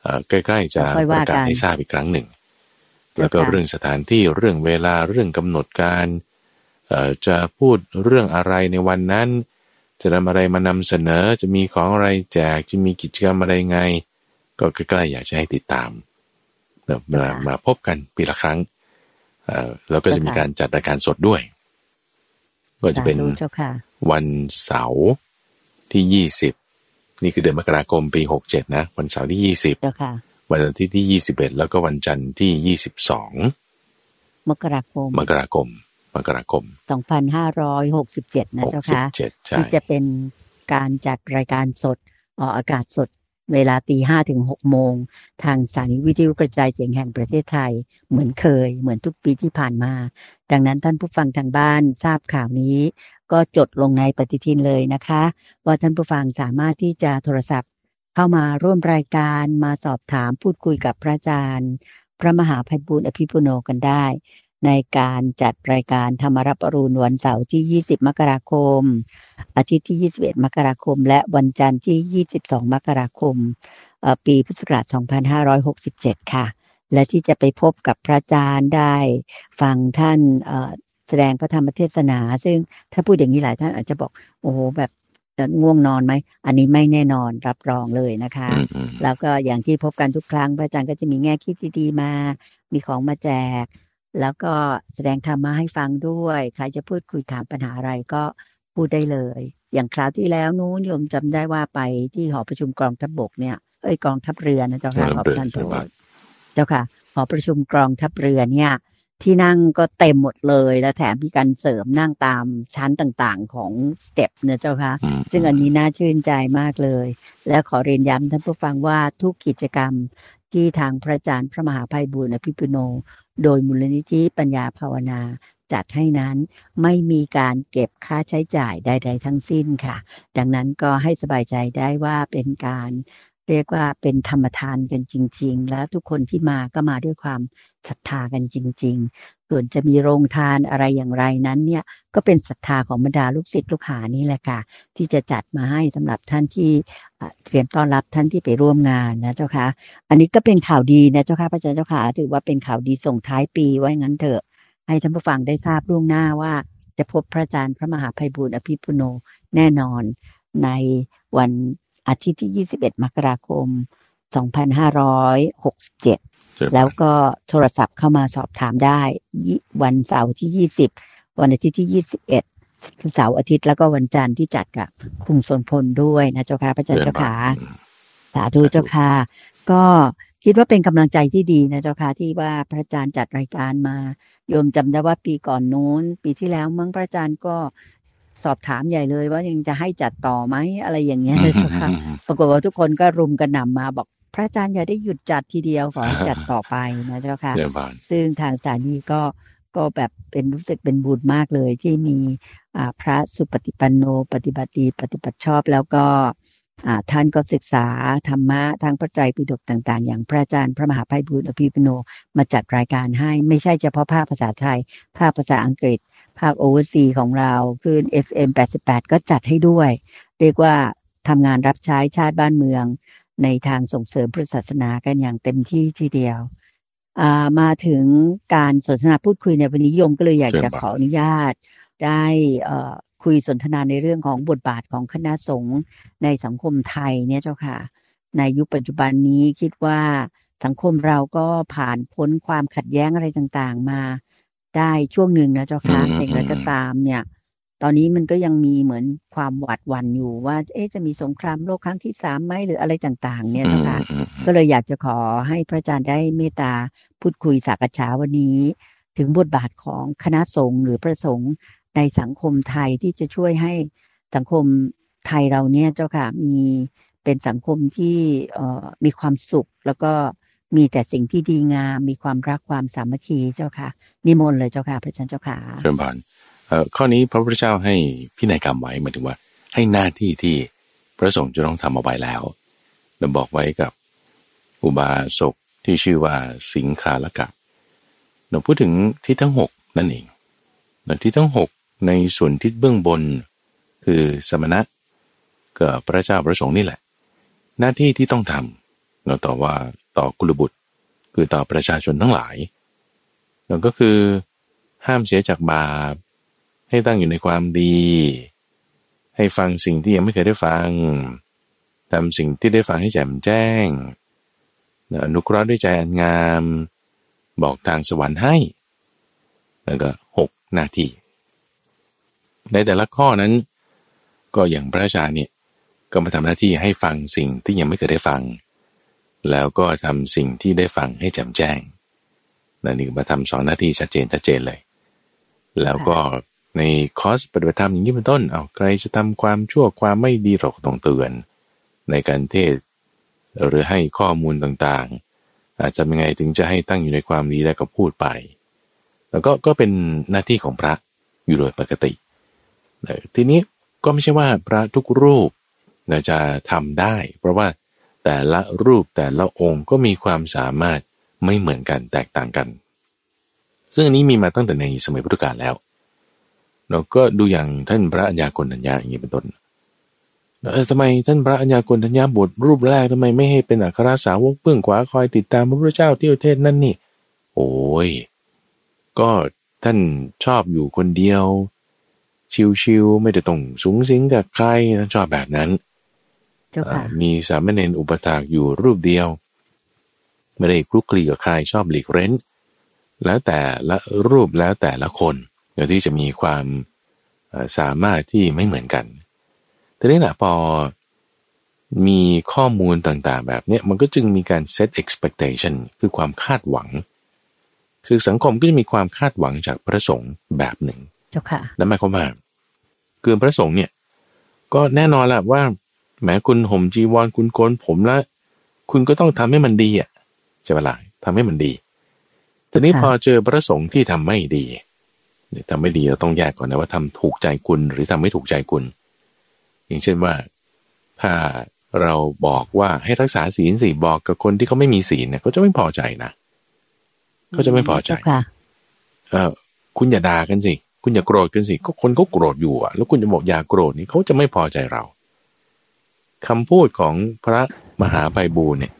เอ่อใกล้ๆจะค่อยปว่าระกาศกันให้ทราบอีกครั้งหนึ่งเจ้าค่ะแล้วก็เรื่องสถานที่เรื่องเวลาเรื่องกำหนดการเอ่อจะพูดเรื่องอะไรในวันนั้น จะนำอะไรมานำเสนอจะมีของอะไรแจกจะมีกิจกรรมอะไรไง ก็ใกล้ๆอยากจะให้ติดตามเนอะมามาพบกันปีละครั้งเอ่อแล้วก็จะมีการจัดรายการสดด้วย ก็จะเป็นสาธุเจ้าค่ะ วันเสาร์ที่ยี่สิบนี่คือเดือนมกราคมปีหกเจ็ดนะ วันเสาร์ที่ยี่สิบเจ้าค่ะวันอาทิตย์ที่ยี่สิบเอ็ดแล้วก็วันจันทร์ที่ยี่สิบสองมกราคม มกราคม มกราคม2567นะหกเจ้าสิบค่ะเจ็ดใช่ที่จะเป็นการจัดรายการสดออกอากาศสดเวลาตีห้าถึงหกโมง ทางสถานีวิทยุกระจายเสียงแห่งประเทศไทย เหมือนเคย เหมือนทุกปีที่ผ่านมา ดังนั้นท่านผู้ฟังทางบ้านทราบข่าวนี้ ก็จดลงในปฏิทินเลยนะคะ ว่าท่านผู้ฟังสามารถที่จะโทรศัพท์ เข้ามาร่วมรายการมาสอบถามพูดคุยกับพระอาจารย์ พระมหาภัยบุญอภิปุโนกันได้ ในการจัดรายการธรรมรับอรุณวันเสาร์ที่ 20 มกราคม อาทิตย์ที่ 21 มกราคม และวันจันทร์ที่ 22 มกราคมเอ่อปีพุทธศักราช 2567 ค่ะและที่จะไปพบกับพระอาจารย์ได้ ฟังท่านเอ่อ แสดงพระธรรมเทศนา ซึ่งถ้าพูดอย่างนี้หลายท่านอาจจะบอกโอ้โหแบบจะง่วงนอนไหม อันนี้ไม่แน่นอนรับรองเลยนะคะอืมอืมแล้วก็อย่างที่พบกันทุกครั้งพระอาจารย์ก็จะมีแง่คิดดีๆมา มีของมาแจก แล้วก็แสดงธรรมะให้ฟังด้วย ใครจะพูดคุยถามปัญหาอะไรก็พูดได้เลย อย่างคราวที่แล้วนู้นโยมจำได้ว่าไปที่หอประชุมกองทัพบกเนี่ยเอ้ยกองทัพเรือนะเจ้าค่ะกองขทัอพเรือท่านโทใช่ปะษเจ้าค่ะ หอประชุมกองทัพเรือเนี่ย ที่นั่งก็เต็มหมดเลยแล้วแถมมีการเสริมนั่งตามชั้นต่างๆของสเต็ปนะเจ้าค่ะอืมซึ่งอันนี้น่าชื่นใจมากเลย และขอเรียนย้ำท่านผู้ฟังว่าทุกกิจกรรมที่ทางพระอาจารย์พระมหาภัยบุญอภิปุโน โดยมูลนิธิปัญญาภาวนาจัดให้นั้นไม่มีการเก็บค่าใช้จ่ายใด ๆ ทั้งสิ้นค่ะ ดังนั้นก็ให้สบายใจได้ว่าเป็นการ เรียกว่าเป็นธรรมทานกันจริง ๆ แล้วทุกคนที่มาก็มาด้วยความศรัทธากันจริง ๆ ส่วนจะมีโรงทานอะไรอย่างไรนั้นเนี่ยก็เป็นศรัทธาของบรรดาลูกศิษย์ลูกหานี่แหละค่ะ ที่จะจัดมาให้สำหรับท่านที่เตรียมต้อนรับท่านที่ไปร่วมงานนะเจ้าค่ะ อันนี้ก็เป็นข่าวดีนะเจ้าค่ะพระอาจารย์เจ้าค่ะถือว่าเป็นข่าวดีส่งท้ายปีไว้งั้นเถอะ ให้ท่านผู้ฟังได้ทราบล่วงหน้าว่าจะพบพระอาจารย์พระมหาภัยบูร์อภิปุโนแน่นอนในวัน อาทิตย์ที่ 21 มกราคม 2567เจอแล้วก็โทรศัพท์เข้ามาสอบถามได้ยี่วันเสาร์ที่ 20 วันอาทิตย์ที่ 21 คือเสาร์อาทิตย์แล้วก็วันจันทร์ที่จัดกับคุมสนพลด้วยนะเจ้าค่ะพระอาจารย์เจ้าค่ะสาธุเจ้าค่ะก็คิดว่าเป็นกำลังใจที่ดีนะเจ้าค่ะที่ว่าพระอาจารย์จัดรายการมาโยมจำได้ว่าปีก่อนนู้น ปีที่แล้วมั้งพระอาจารย์ก็ สอบถามใหญ่เลยว่ายังจะให้จัดต่อไหมอะไรอย่างเงี้ยนะเจ้าค่ะปรากฏว่าทุกคนก็รุมกันหนำมาบอกพระอาจารย์อย่าได้หยุดจัดทีเดียวขอให้จัดต่อไปนะเจ้าค่ะเดี๋ยวบานซึ่งทางสถานีก็ก็แบบเป็นรู้สึกเป็นบุญมากเลยที่มีอ่าพระสุปฏิปันโน ปฏิบัติดีปฏิบัติชอบแล้วก็อ่าท่านก็ศึกษาธรรมะทางพระไตรปิฎกต่าง ๆ อย่างพระอาจารย์พระมหาภัยบุญอภิปุโนมาจัดรายการให้ไม่ใช่เฉพาะภาคภาษาไทย ภาคภาษาอังกฤษ ภาคโอเวอร์ซีของเราคือ FM 88 ก็จัดให้ด้วย เรียกว่าทำงานรับใช้ชาติบ้านเมือง ในทางส่งเสริมพุทธศาสนากันอย่างเต็มที่ทีเดียวมาถึงการสนทนาพูดคุยในวันนี้ยมก็เลยอยากจะขออนุญาต ได้คุยสนทนาในเรื่องของบทบาทของคณะสงฆ์ในสังคมไทยเนี่ยเจ้าค่ะ ในยุคปัจจุบันนี้คิดว่าสังคมเราก็ผ่านพ้นความขัดแย้งอะไรต่างๆ มา ได้ช่วงหนึ่งนะเจ้าค่ะแต่ไรก็ตามเนี่ย ตอนนี้มันก็ยังมีเหมือนความหวาดหวั่นอยู่ว่า เอ๊ะจะมีสงครามโลกครั้งที่สามไหมหรืออะไรต่าง ๆ เนี่ยนะคะก็เลยอยากจะขอให้พระอาจารย์ได้เมตตาพูดคุยสักษาวันนี้ ถึงบทบาทของคณะสงฆ์หรือพระสงฆ์ในสังคมไทยที่จะช่วยให้สังคมไทยเราเนี่ยเจ้าค่ะมีเป็นสังคมที่มีความสุขแล้วก็ มีแต่สิ่งที่ดีงาม มีความรักความสามัคคีเจ้าค่ะ นิมนต์เลยเจ้าค่ะพระอาจารย์เจ้าค่ะเชิญผ่านข้อนี้พระพุทธเจ้าให้พินัยกรรมไว้หมายถึงว่า ให้หน้าที่ที่พระสงฆ์จะต้องทำเอาไว้แล้วเราบอกไว้กับอุบาสกที่ชื่อว่าสิงคาลกะเราพูดถึงที่ทั้งหกนั่นเองที่ทั้งหกในส่วนทิศเบื้องบน คือสมณะกับพระเจ้าพระสงฆ์นี่แหละ หน้าที่ที่ต้องทำเราต่อว่า ต่อกุลบุตร คือต่อประชาชนทั้งหลายนั่นก็คือ ห้ามเสียจากบาป ให้ตั้งอยู่ในความดี ให้ฟังสิ่งที่ยังไม่เคยได้ฟังทำสิ่งที่ได้ฟังให้แจ่มแจ้งอนุเคราะห์ด้วยใจอันงาม บอกทางสวรรค์ให้ แล้วก็หกนาที ในแต่ละข้อนั้น ก็อย่างพระอาจาเนี่ยก็มาทำหน้าที่ให้ฟังสิ่งที่ยังไม่เคยได้ฟัง แล้วก็ทำสิ่งที่ได้ฟังให้แจ่มแจ้งนั่นนี่มาทำสองหน้าที่ชัดเจนชัดเจนเลย แล้วก็ในคอร์สปฏิบัติธรรมอย่างนี้เป็นต้น เอาใครจะทำความชั่วความไม่ดีเราต้องเตือน ในการเทศหรือให้ข้อมูลต่างๆ อาจจะยังไงถึงจะให้ตั้งอยู่ในความดีได้ก็พูดไป แล้วก็ก็เป็นหน้าที่ของพระอยู่โดยปกติ ทีนี้ก็ไม่ใช่ว่าพระทุกรูปจะทำได้ เพราะว่า แต่ละรูปแต่ละองค์ก็มีความสามารถไม่เหมือนกันแตกต่างกัน ซึ่งอันนี้มีมาตั้งแต่ในสมัยพุทธกาลแล้ว เราก็ดูอย่างท่านพระอัญญากณัญญาอย่างนี้เป็นต้นทำไมท่านพระอัญญากณัญญาบทรูปแรกทำไมไม่ให้เป็นอัครสาวกเบื้องขวาคอยติดตามพระพุทธเจ้าเที่ประเทศนั่นนี่ โอ้ย ก็ท่านชอบอยู่คนเดียว ชิวๆไม่ได้ต้องสูงสิงกับใครชอบแบบนั้น มีสามเณรอุปถากอยู่รูปเดียว ไม่ได้คลุกคลีกับใครชอบหลีกเร้น แล้วแต่ละรูปแล้วแต่ละคนเดี๋ยวที่จะมีความสามารถที่ไม่เหมือนกันทีนี้นะพอมีข้อมูลต่างๆ แบบนี้มันก็จึงมีการ set expectation คือความคาดหวัง คือสังคมก็จะมีความคาดหวังจากพระสงฆ์แบบหนึ่งจ้าค่ะนั่นหมายความว่าคือพระสงฆ์เนี่ย ก็แน่นอนแหละว่า แม้คุณห่มจีวรคุณโกนผมแล้วคุณก็ต้องทำให้มันดีอะใช่ไหมล่ะทำให้มันดีทีนี้พอเจอพระสงฆ์ที่ทำไม่ดีทำไม่ดีเราต้องแยกก่อนนะว่าทำถูกใจคุณหรือทำไม่ถูกใจคุณ อย่างเช่นว่า ถ้าเราบอกว่าให้รักษาศีลสี่บอกกับคนที่เขาไม่มีศีลเนี่ยเขาจะไม่พอใจนะเขาจะไม่พอใจเออคุณอย่าด่ากันสิ คุณอย่าโกรธกันสิ ก็คนเขาโกรธอยู่อะ แล้วคุณจะบอกอย่าโกรธนี่เขาจะไม่พอใจเรา คำพูดของพระมหาไพบูลเนี่ย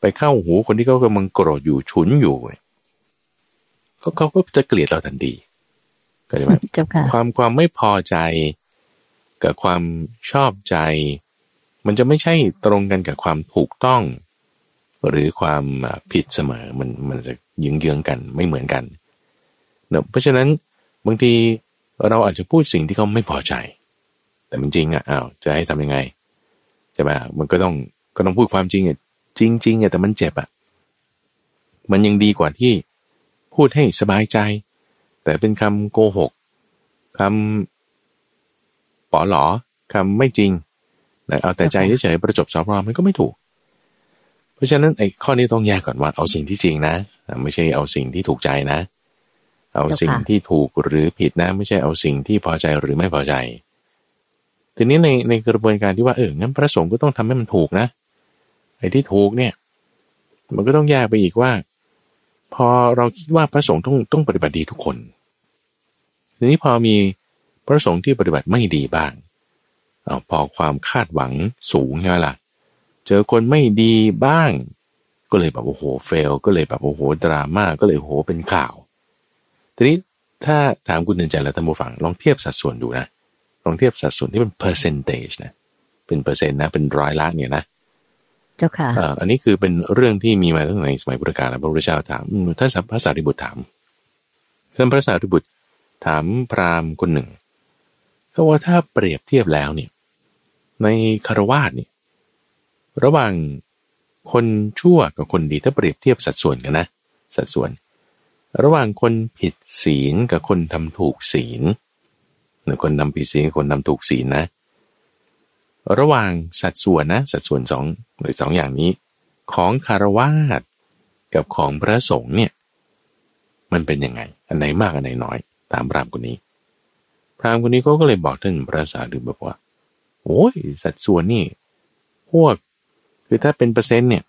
ไปเข้าหูคนที่เขากำลังโกรธอยู่ฉุนอยู่ก็เขาก็จะเกลียดเราทันทีก็จะแบบความความไม่พอใจกับความชอบใจ มันจะไม่ใช่ตรงกันกับความถูกต้อง หรือความผิดเสมอมันมันจะยืงเยื้องกันไม่เหมือนกันเนะเพราะฉะนั้นบางทีเราอาจจะพูดสิ่งที่เขาไม่พอใจ แต่มันจริงอะอ้าวจะให้ทำยังไง ใช่ไหมมันก็ต้องก็ต้องพูดความจริงอะจริงจริงอะแต่มันเจ็บอะมันยังดีกว่าที่พูดให้สบายใจ แต่เป็นคำโกหกคำป๋อหลอคำไม่จริงเอาแต่ใจเฉยๆประจบสอบรอมันก็ไม่ถูก เพราะฉะนั้นไอ้ข้อนี้ต้องแยกก่อนว่าเอาสิ่งที่จริงนะ ไม่ใช่เอาสิ่งที่ถูกใจนะ เอาสิ่งที่ถูกหรือผิดนะ ไม่ใช่เอาสิ่งที่พอใจหรือไม่พอใจ ทีนี้ในในกระบวนการที่ว่าเอองั้นพระสงฆ์ก็ต้องทำให้มันถูกนะไอ้ที่ถูกเนี่ย มันก็ต้องแยกไปอีกว่า พอเราคิดว่าพระสงฆ์ต้องต้องปฏิบัติดีทุกคนทีนี้พอมีพระสงฆ์ที่ปฏิบัติไม่ดีบ้างเอาพอความคาดหวังสูงใช่ไหมล่ะเจอคนไม่ดีบ้าง ก็เลยแบบโอ้โหเฟล ก็เลยแบบโอ้โหดราม่าก็เลยโอ้โหเป็นข่าว ทีนี้ถ้าถามคุณเดินใจแล้วท่านผู้ฟังลองเทียบสัดส่วนดูนะ ลองเทียบสัดส่วนที่เป็น percentage นะ เป็นเปอร์เซ็นต์นะ เป็นร้อยละเนี่ยนะ เจ้าค่ะอ่าอันนี้คือเป็นเรื่องที่มีมาตั้งแต่ในสมัยพุทธกาลแล้วพระพุทธเจ้าถามท่านพระสารีบุตรถามท่านพระสารีบุตรถามพราหมณ์คนหนึ่งก็ว่าถ้าเปรียบเทียบแล้วเนี่ย ในคารวาสเนี่ยระหว่างคนชั่วกับคนดีถ้าเปรียบเทียบสัดส่วนกันนะ สัดส่วน ระหว่างคนผิดศีลกับคนทำถูกศีล หรือคนทำผิดศีลคนทำถูกศีลนะ ระหว่างสัดส่วนนะ สัดส่วนสองหรือสองอย่างนี้ ของคารวาสกับของพระสงฆ์เนี่ย มันเป็นยังไง อันไหนมากอันไหนน้อย ตามพรามคนนี้ พรามคนนี้เขาก็เลยบอกท่านพระสารีบุตรว่าโอ้ยสัดส่วนนี่พวกคือถ้าเป็นเปอร์เซ็นต์เนี่ย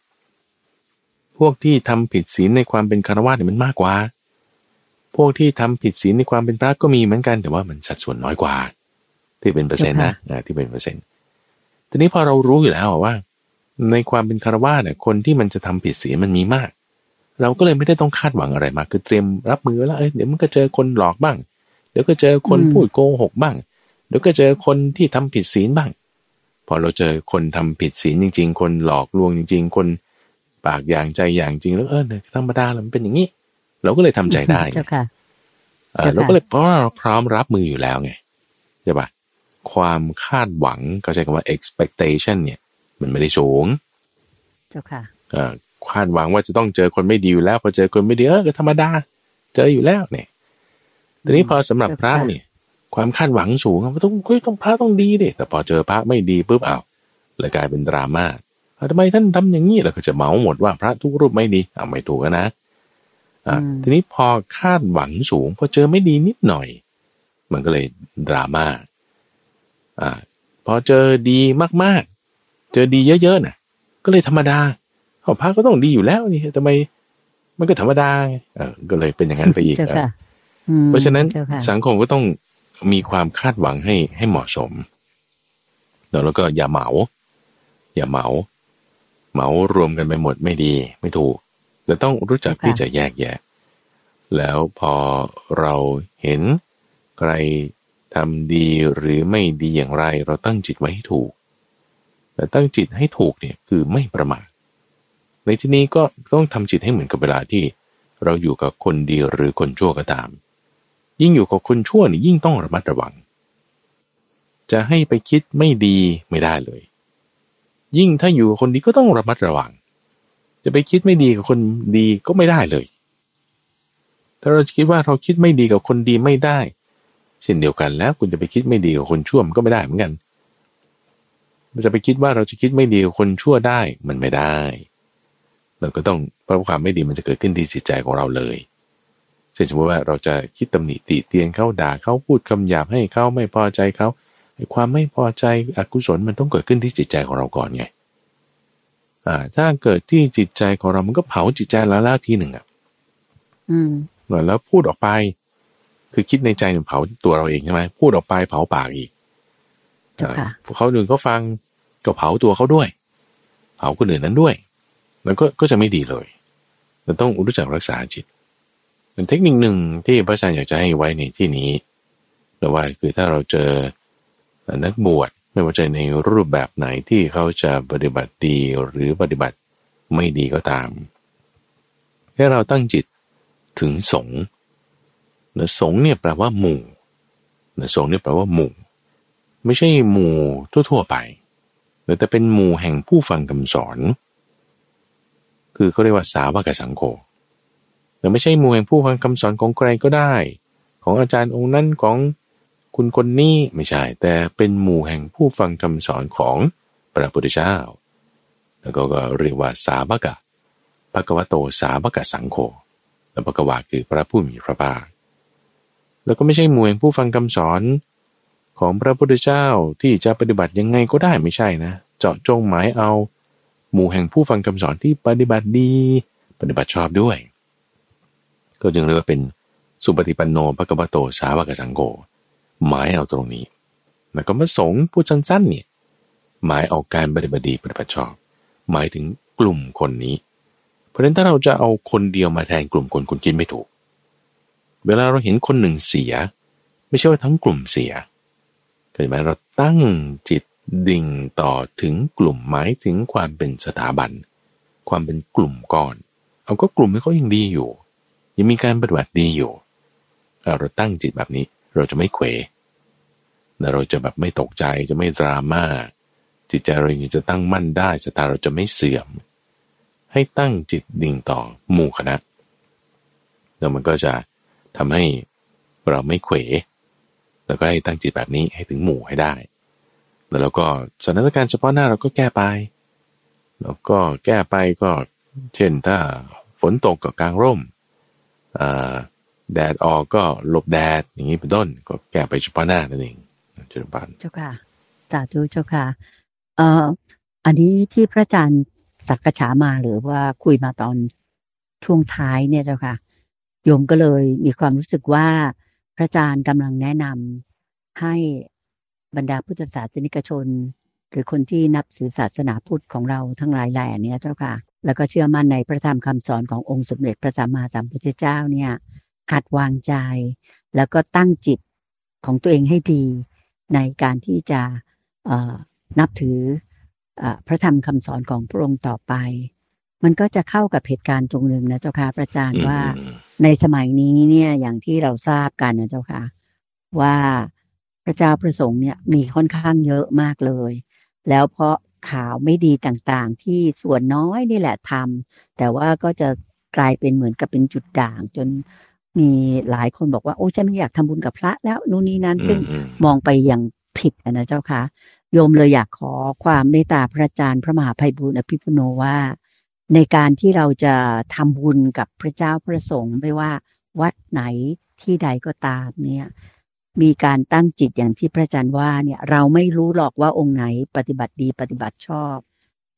พวกที่ทำผิดศีลในความเป็นคารวะเนี่ยมันมากกว่า พวกที่ทำผิดศีลในความเป็นพระก็มีเหมือนกัน แต่ว่ามันสัดส่วนน้อยกว่า ที่เป็นเปอร์เซ็นต์นะที่เป็นเปอร์เซ็นต์ทีนี้พอเรารู้อยู่แล้วว่า ในความเป็นคารวะเนี่ยคนที่มันจะทำผิดศีลมันมีมาก เราก็เลยไม่ได้ต้องคาดหวังอะไรมาคือเตรียมรับมือแล้วเอ้ยเดี๋ยวมันก็เจอคนหลอกบ้าง เดี๋ยวก็เจอคนพูดโกหกบ้าง เดี๋ยวก็เจอคนที่ทำผิดศีลบ้าง พอเราเจอคนทำผิดศีลจริง ๆ คนหลอกลวงจริง ๆ คนปากอย่างใจอย่างจริงแล้วเออธรรมดาแล้วมันเป็นอย่างนี้ เราก็เลยทำใจได้เจ้าค่ะเราก็เลยเพราะเราพร้อมรับมืออยู่แล้วไงใช่ปะความคาดหวังก็ใช้คำว่า expectation เนี่ย มันไม่ได้สูงเจ้าค่ะคาดหวังว่าจะต้องเจอคนไม่ดีอยู่แล้วพอเจอคนไม่ดีเออก็ธรรมดา เจออยู่แล้วเนี่ยทีนี้พอสำหรับพระเนี่ย ความคาดหวังสูงว่าต้องต้องพระต้องดีดิแต่พอเจอพระไม่ดีปุ๊บอ้าวเลยกลายเป็นดราม่าทำไมท่านทำอย่างนี้เราก็จะเมาหมดว่าพระทุกรูปไม่ดีอ่าไม่ถูกนะอ่า ทีนี้พอคาดหวังสูงพอเจอไม่ดีนิดหน่อย มันก็เลยดราม่าอ่าพอเจอดีมากๆ เจอดีเยอะๆน่ะ ก็เลยธรรมดาเอาพระก็ต้องดีอยู่แล้วนี่ทำไม มันก็ธรรมดาเออก็เลยเป็นอย่างนั้นไปอีกเพราะฉะนั้นสังคมก็ต้องมีความคาดหวังให้ให้เหมาะสมแล้วก็อย่าเหมา อย่าเหมา เหมารวมกันไปหมดไม่ดี ไม่ถูก แต่ต้องรู้จักที่จะแยกแยะ แล้วพอเราเห็นใครทำดีหรือไม่ดีอย่างไร เราตั้งจิตไว้ให้ถูก แต่ตั้งจิตให้ถูกเนี่ยคือไม่ประมาท ในที่นี้ก็ต้องทำจิตให้เหมือนกับเวลาที่ เราอยู่กับคนดีหรือคนชั่วก็ตาม ยิ่งอยู่กับคนชั่วนี่ยิ่งต้องระมัดระวัง จะให้ไปคิดไม่ดีไม่ได้เลย ยิ่งถ้าอยู่กับคนดีก็ต้องระมัดระวัง จะไปคิดไม่ดีกับคนดีก็ไม่ได้เลย ถ้าเราคิดว่าเราคิดไม่ดีกับคนดีไม่ได้ เช่นเดียวกันแล้ว คุณจะไปคิดไม่ดีกับคนชั่วมันก็ไม่ได้เหมือนกันจะไปคิดว่าเราจะคิดไม่ดีกับคนชั่วได้มันไม่ได้เราก็ต้องเพราะความไม่ดีมันจะเกิดขึ้นที่จิตใจของเราเลยเช่นสมมติว่าเราจะคิดตำหนิติเตียนเขาด่าเขาพูดคำหยาบให้เขาไม่พอใจเขาความไม่พอใจอกุศลมันต้องเกิดขึ้นที่จิตใจของเราก่อนไง อ่า ถ้าเกิดที่จิตใจของเรา มันก็เผาจิตใจแล้วแล้วทีหนึ่งอะ อืมแล้วพูดออกไป คือคิดในใจหนึ่งเผาตัวเราเองใช่ไหมพูดออกไปเผาปากอีกพวกเขาหนึ่งเขาฟังก็เผาตัวเขาด้วย เผาคนอื่นนั้นด้วย แล้วก็ก็จะไม่ดีเลยเราต้องรู้จักรักษาจิตเป็นเทคนิคหนึ่งที่พระอาจารย์อยากจะให้ไว้ในที่นี้แต่ว่าคือถ้าเราเจอนักบวช ไม่ว่าจะในรูปแบบไหนที่เขาจะปฏิบัติดีหรือปฏิบัติไม่ดีก็ตามแค่เราตั้งจิตถึงสงนะสงเนี่ยแปลว่าหมู่นะสงเนี่ยแปลว่าหมู่ ไม่ใช่หมู่ทั่ว ๆ ไป แต่เป็นหมู่แห่งผู้ฟังคำสอน คือเขาเรียกว่าสาวกสังโฆแต่ไม่ใช่หมู่แห่งผู้ฟังคำสอนของใครก็ได้ ของอาจารย์องค์นั้นของ คุณคนนี้ไม่ใช่ แต่เป็นหมู่แห่งผู้ฟังคำสอนของพระพุทธเจ้า แล้วก็เรียกว่าสาบกะภควโตสาบกะสังโฆแล้วภควาคือพระผู้มีพระภาค แล้วก็ไม่ใช่หมู่แห่งผู้ฟังคำสอนของพระพุทธเจ้าที่จะปฏิบัติยังไงก็ได้ไม่ใช่นะ เจาะจงหมายเอา หมู่แห่งผู้ฟังคำสอนที่ปฏิบัติดี ปฏิบัติชอบด้วย ก็จึงเรียกว่าเป็นสุปฏิปันโนภะกวโตสาวกสังโฆ หมายเอาตรงนี้แล้วก็มาสงพูดสั้นๆเนี่ยหมายเอาการปฏิบัติดีปฏิบัติชอบ หมายถึงกลุ่มคนนี้ เพราะฉะนั้นถ้าเราจะเอาคนเดียวมาแทนกลุ่มคนคุณคิดไม่ถูก เวลาเราเห็นคนหนึ่งเสีย ไม่ใช่ว่าทั้งกลุ่มเสียเข้าใจไหมเราตั้งจิตดิ่งต่อถึงกลุ่มหมายถึงความเป็นสถาบัน ความเป็นกลุ่มก่อน เอาก็กลุ่มให้เขายังดีอยู่ ยังมีการปฏิบัติดีอยู่เราตั้งจิตแบบนี้ เราจะไม่เขวเราจะแบบไม่ตกใจจะไม่ดราม่าจิตใจเรายังจะตั้งมั่นได้สตาเราจะไม่เสื่อม ให้ตั้งจิตดิ่งต่อหมู่คณะแล้วมันก็จะทำให้เราไม่เขวแล้วก็ให้ตั้งจิตแบบนี้ให้ถึงหมู่ให้ได้ แล้วเราก็สถานการณ์เฉพาะหน้าเราก็แก้ไป แล้วก็แก้ไปก็เช่นถ้าฝนตกก็กลางร่ม อ่า แดดออกก็หลบแดดอย่างนี้เป็นต้น ก็แก้ไปเฉพาะหน้านั่นเองจุลปันเจ้าค่ะสาธุเจ้าค่ะ เอ่ออันนี้ที่พระอาจารย์สักกะฉามาหรือว่าคุยมาตอนช่วงท้ายเนี่ยเจ้าค่ะโยมก็เลยมีความรู้สึกว่าพระอาจารย์กำลังแนะนำให้บรรดาพุทธศาสนิกชน หรือคนที่นับถือศาสนาพุทธของเราทั้งหลายแหล่เนี่ยเจ้าค่ะ แล้วก็เชื่อมั่นในพระธรรมคำสอนขององค์สมเด็จพระสัมมาสัมพุทธเจ้าเนี่ย หัดวางใจ แล้วก็ตั้งจิตของตัวเองให้ดี ในการที่จะนับถืออพระธรรมคำสอนของพระองค์ต่อไป มันก็จะเข้ากับเหตุการณ์ตรงหนึ่งนะเจ้าค่ะพระอาจารย์ว่าในสมัยนี้เนี่ยอย่างที่เราทราบกันนะเจ้าค่ะ ว่าพระเจ้าประสงค์เนี่ยมีค่อนข้างเยอะมากเลย แล้วเพราะข่าวไม่ดีต่างๆ ที่ส่วนน้อยนี่แหละทำแต่ว่าก็จะกลายเป็นเหมือนกับเป็นจุดด่างจน มีหลายคนบอกว่าโอ้ฉันไม่อยากทำบุญกับพระแล้วนู่นนี่นั้นซึ่งมองไปอย่างผิดนะเจ้าค่ะโยมเลยอยากขอความเมตตาพระอาจารย์พระมหาภัยบุญอภิปุโนว่า ในการที่เราจะทำบุญกับพระเจ้าพระสงฆ์ไม่ว่าวัดไหนที่ใดก็ตามเนี่ย มีการตั้งจิตอย่างที่พระอาจารย์ว่าเนี่ย เราไม่รู้หรอกว่าองค์ไหนปฏิบัติดีปฏิบัติชอบ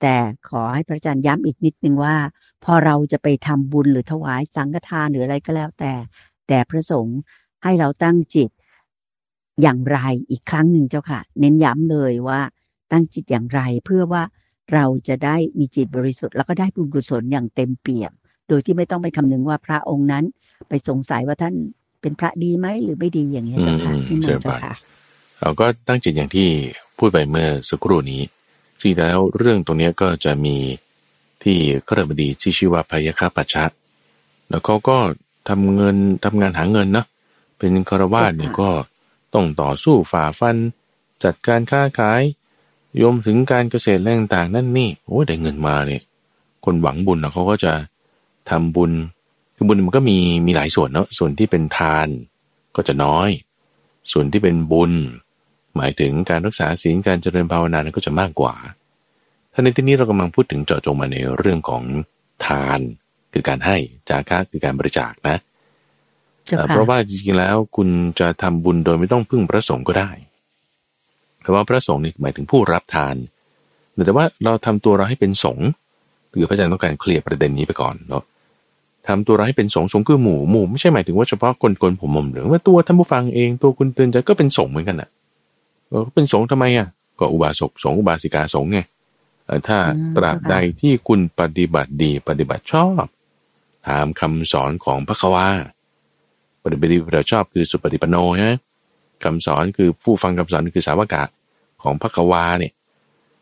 แต่ขอให้พระอาจารย์ย้ำอีกนิดนึงว่า พอเราจะไปทำบุญหรือถวายสังฆทานหรืออะไรก็แล้วแต่แต่พระสงฆ์ให้เราตั้งจิตอย่างไรอีกครั้งหนึ่งเจ้าค่ะ เน้นย้ำเลยว่า ตั้งจิตอย่างไรเพื่อว่าเราจะได้มีจิตบริสุทธิ์แล้วก็ได้บุญกุศลอย่างเต็มเปี่ยม โดยที่ไม่ต้องไปคำนึงว่าพระองค์นั้น ไปสงสัยว่าท่านเป็นพระดีไหมหรือไม่ดีอย่างนี้เจ้าค่ะที่มันเจ้าค่ะเราก็ตั้งจิตอย่างที่พูดไปเมื่อสักครู่นี้ จริงแล้วเรื่องตรงนี้ก็จะมีที่กรบดีที่ชื่อว่าพยาคาปัชชะแล้วเขาก็ทำเงินทำงานหาเงินเนาะเป็นคารวาสเนี่ยก็ต้องต่อสู้ฝ่าฟัน จัดการค้าขายยมถึงการเกษตรแรงต่างนั่นนี่โอ้ได้เงินมาเนี่ยคนหวังบุญเขาก็จะทำบุญคือบุญมันก็มีมีหลายส่วนเนาะส่วนที่เป็นทานก็จะน้อย ส่วนที่เป็นบุญ หมายถึงการรักษาศีลการเจริญภาวนานั้นก็จะมากกว่าท่าในที่นี้เรากำลังพูดถึงเจาะจงมาในเรื่องของทาน คือการให้จาคะคือการบริจาคนะเพราะว่าจริงๆแล้วคุณจะทำบุญโดยไม่ต้องพึ่งพระสงฆ์ก็ได้เพราะว่าพระสงฆ์นี่หมายถึงผู้รับทาน แต่ว่าเราทำตัวเราให้เป็นสงฆ์คือพระอาจารย์ต้องการเคลียร์ประเด็นนี้ไปก่อนเนาะทำตัวเราให้เป็นสงฆ์สงฆ์คือหมู่หมู่ไม่ใช่หมายถึงว่าเฉพาะคนคนผมมมหรือว่าตัวท่านผู้ฟังเองตัวคุณเตือนใจก็เป็นสงฆ์เหมือนกันอะ ก็เป็นสงฆ์ทำไมอะ ก็อุบาสกสงฆ์อุบาสิกาสงฆ์ไงถ้าตราบใดที่คุณปฏิบัติดีปฏิบัติชอบ ตามคำสอนของพระควาปฏิบัติดีเราชอบคือสุปฏิปโนใช่ไหมคำสอนคือผู้ฟังคำสอนคือสาวกะของพระกวาเนี่ย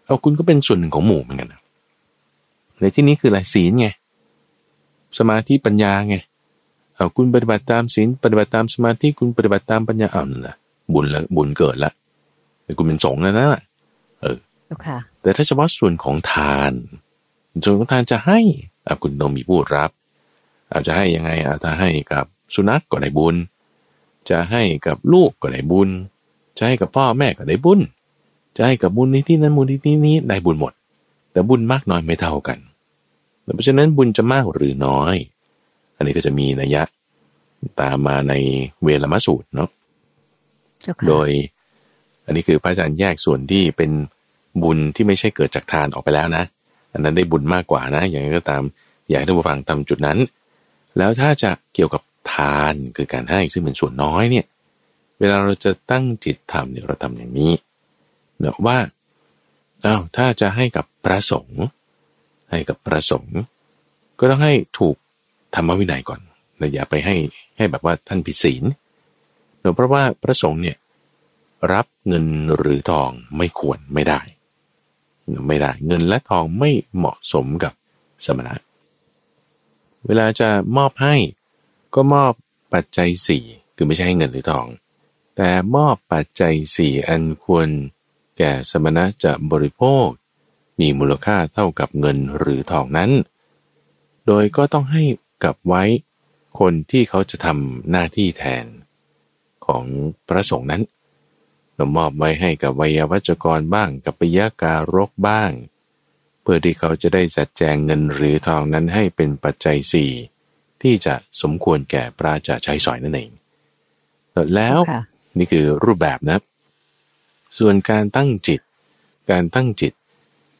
เอาคุณก็เป็นส่วนหนึ่งของหมู่เหมือนกันในที่นี้คืออะไรศีลไงสมาธิปัญญาไงเอาคุณปฏิบัติตามศีลปฏิบัติตามสมาธิคุณปฏิบัติตามปัญญาเอานั่นแหละบุญละบุญเกิดละ แต่คุณเป็นสงฆ์แล้วนะเออแต่ถ้าเฉพาะส่วนของทานส่วนของทานจะให้อาคุณต้องมีผู้รับ อาจจะให้ยังไงอาจจะให้กับสุนัขกก็ได้บุญ จะให้กับลูกก็ได้บุญ จะให้กับพ่อแม่ก็ได้บุญ จะให้กับบุญนี้ที่นั้นบุญที่นี้ได้บุญหมด แต่บุญมากน้อยไม่เท่ากันเพราะฉะนั้นบุญจะมากหรือน้อย อันนี้ก็จะมีนัยยะตามมาในเวลมสูตรเนาะโดย อันนี้คือพระอาจารย์แยกส่วนที่เป็นบุญที่ไม่ใช่เกิดจากทานออกไปแล้วนะ อันนั้นได้บุญมากกว่านะ อย่างไรก็ตามอยากให้ท่านผู้ฟังทำจุดนั้น แล้วถ้าจะเกี่ยวกับทานคือการให้ซึ่งเป็นส่วนน้อยเนี่ย เวลาเราจะตั้งจิตทำเนี่ยเราทำอย่างนี้เนะว่าอา้าวถ้าจะให้กับพระสงฆ์ให้กับพระสงฆ์ก็ต้องให้ถูกธรรมวินัยก่อนเราอย่าไปให้ให้แบบว่าท่านผิดศีลเนื่องเพราะว่าพระสงฆ์เนี่ย รับเงินหรือทองไม่ควรไม่ได้ ไม่ได้เงินและทองไม่เหมาะสมกับสมณะ เวลาจะมอบให้ก็มอบปัจจัยสี่คือไม่ใช่ให้เงินหรือทอง แต่มอบปัจจัยสี่อันควร แก่สมณะจะบริโภค มีมูลค่าเท่ากับเงินหรือทองนั้น โดยก็ต้องให้กับไว้คนที่เขาจะทำหน้าที่แทนของพระสงฆ์นั้น เรามอบไว้ให้กับวิยวัจกรบ้างกับปิยาการกบ้าง เพื่อที่เขาจะได้จัดแจงเงินหรือทองนั้นให้เป็นปัจจัยสี่ที่จะสมควรแก่พระจะใช้สอยนั่นเองแล้วนี่คือรูปแบบนะ ส่วนการตั้งจิต การตั้งจิต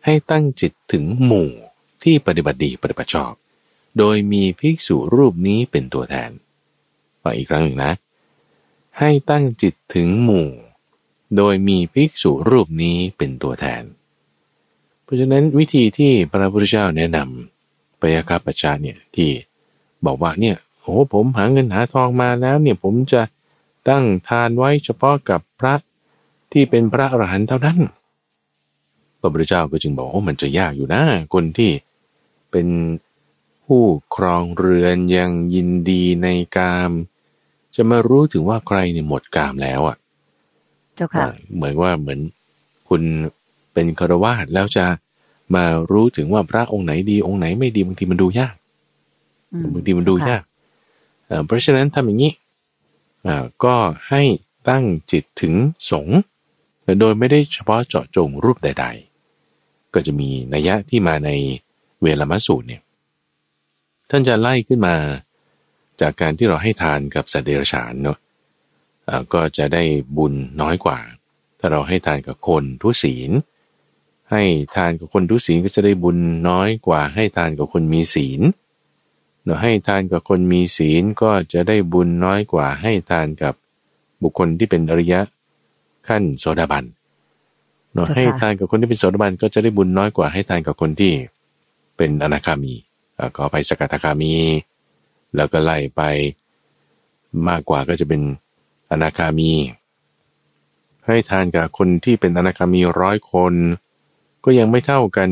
ให้ตั้งจิตถึงหมู่ที่ปฏิบัติดีปฏิบัติชอบ โดยมีภิกษุรูปนี้เป็นตัวแทนฟังอีกครั้งหนึ่งนะ ให้ตั้งจิตถึงหมู่ โดยมีภิกษุรูปนี้เป็นตัวแทน เพราะฉะนั้นวิธีที่พระพุทธเจ้าแนะนำปยาคาปชาเนี่ยที่บอกว่าเนี่ยโอ้ผมหาเงินหาทองมาแล้วเนี่ยผมจะตั้งทานไว้เฉพาะกับพระที่เป็นพระอรหันต์เท่านั้น พระพุทธเจ้าก็จึงบอกว่ามันจะยากอยู่นะคนที่เป็นผู้ครองเรือนยังยินดีในกาม จะมารู้ถึงว่าใครเนี่ยหมดกามแล้วอะ เจ้าค่ะเหมือนว่าเหมือนคุณเป็นคารวาสแล้วจะมารู้ถึงว่าพระองค์ไหนดีองค์ไหนไม่ดีบางทีมันดูยากบางทีมันดูยากเพราะฉะนั้นทำอย่างนี้ก็ให้ตั้งจิตถึงสงฆ์โดยไม่ได้เฉพาะเจาะจงรูปใด ๆ ก็จะมีนัยยะที่มาในเวลามาสูตรเนี่ยท่านจะไล่ขึ้นมาจากการที่เราให้ทานกับสัตว์เดรัจฉานเนาะะ ก็จะได้บุญน้อยกว่า ถ้าเราให้ทานกับคนทุศีล ให้ทานกับคนทุศีลก็จะได้บุญน้อยกว่า ให้ทานกับคนมีศีลเราให้ทานกับคนมีศีลก็จะได้บุญน้อยกว่า ให้ทานกับบุคคลที่เป็นอริยะขั้นโสดาบันเราให้ทานกับคนที่เป็นโสดาบันก็จะได้บุญน้อยกว่าให้ทานกับคนที่เป็นอนาคามีก็ไปสกัดคามี แล้วก็ไล่ไปมากกว่าก็จะเป็น อนาคามี ให้ทานกับคนที่เป็นอนาคามีร้อยคน ก็ยังไม่เท่ากัน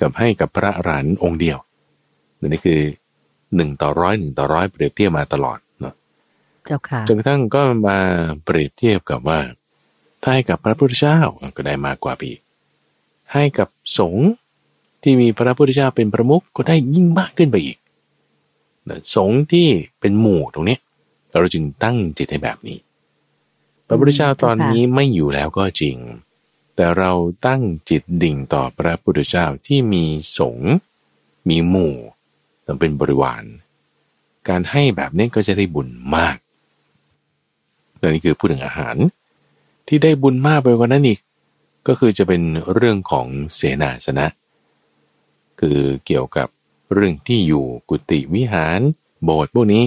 กับให้กับพระอรหันต์องค์เดียวนี่คือหนึ่งต่อร้อยหนึ่งต่อร้อยเปรียบเทียบมาตลอดเนาะเจ้าค่ะจนกระทั่งก็มาเปรียบเทียบกับว่า ถ้าให้กับพระพุทธเจ้าก็ได้มากกว่าปีให้กับสงฆ์ที่มีพระพุทธเจ้าเป็นประมุขก็ได้ยิ่งมากขึ้นไปอีกสงฆ์ที่เป็นหมู่ตรงนี้ เราจึงตั้งจิตให้แบบนี้ พระพุทธเจ้าตอนนี้ไม่อยู่แล้วก็จริง แต่เราตั้งจิตดิ่งต่อพระพุทธเจ้าที่มีสงฆ์มีหมู่ต้องเป็นบริวาร การให้แบบนี้ก็จะได้บุญมากและนี่คือพูดถึงอาหาร ที่ได้บุญมากไปกว่านั้นอีก ก็คือจะเป็นเรื่องของเสนาสนะ คือเกี่ยวกับเรื่องที่อยู่กุฏิวิหาร โบสถ์พวกนี้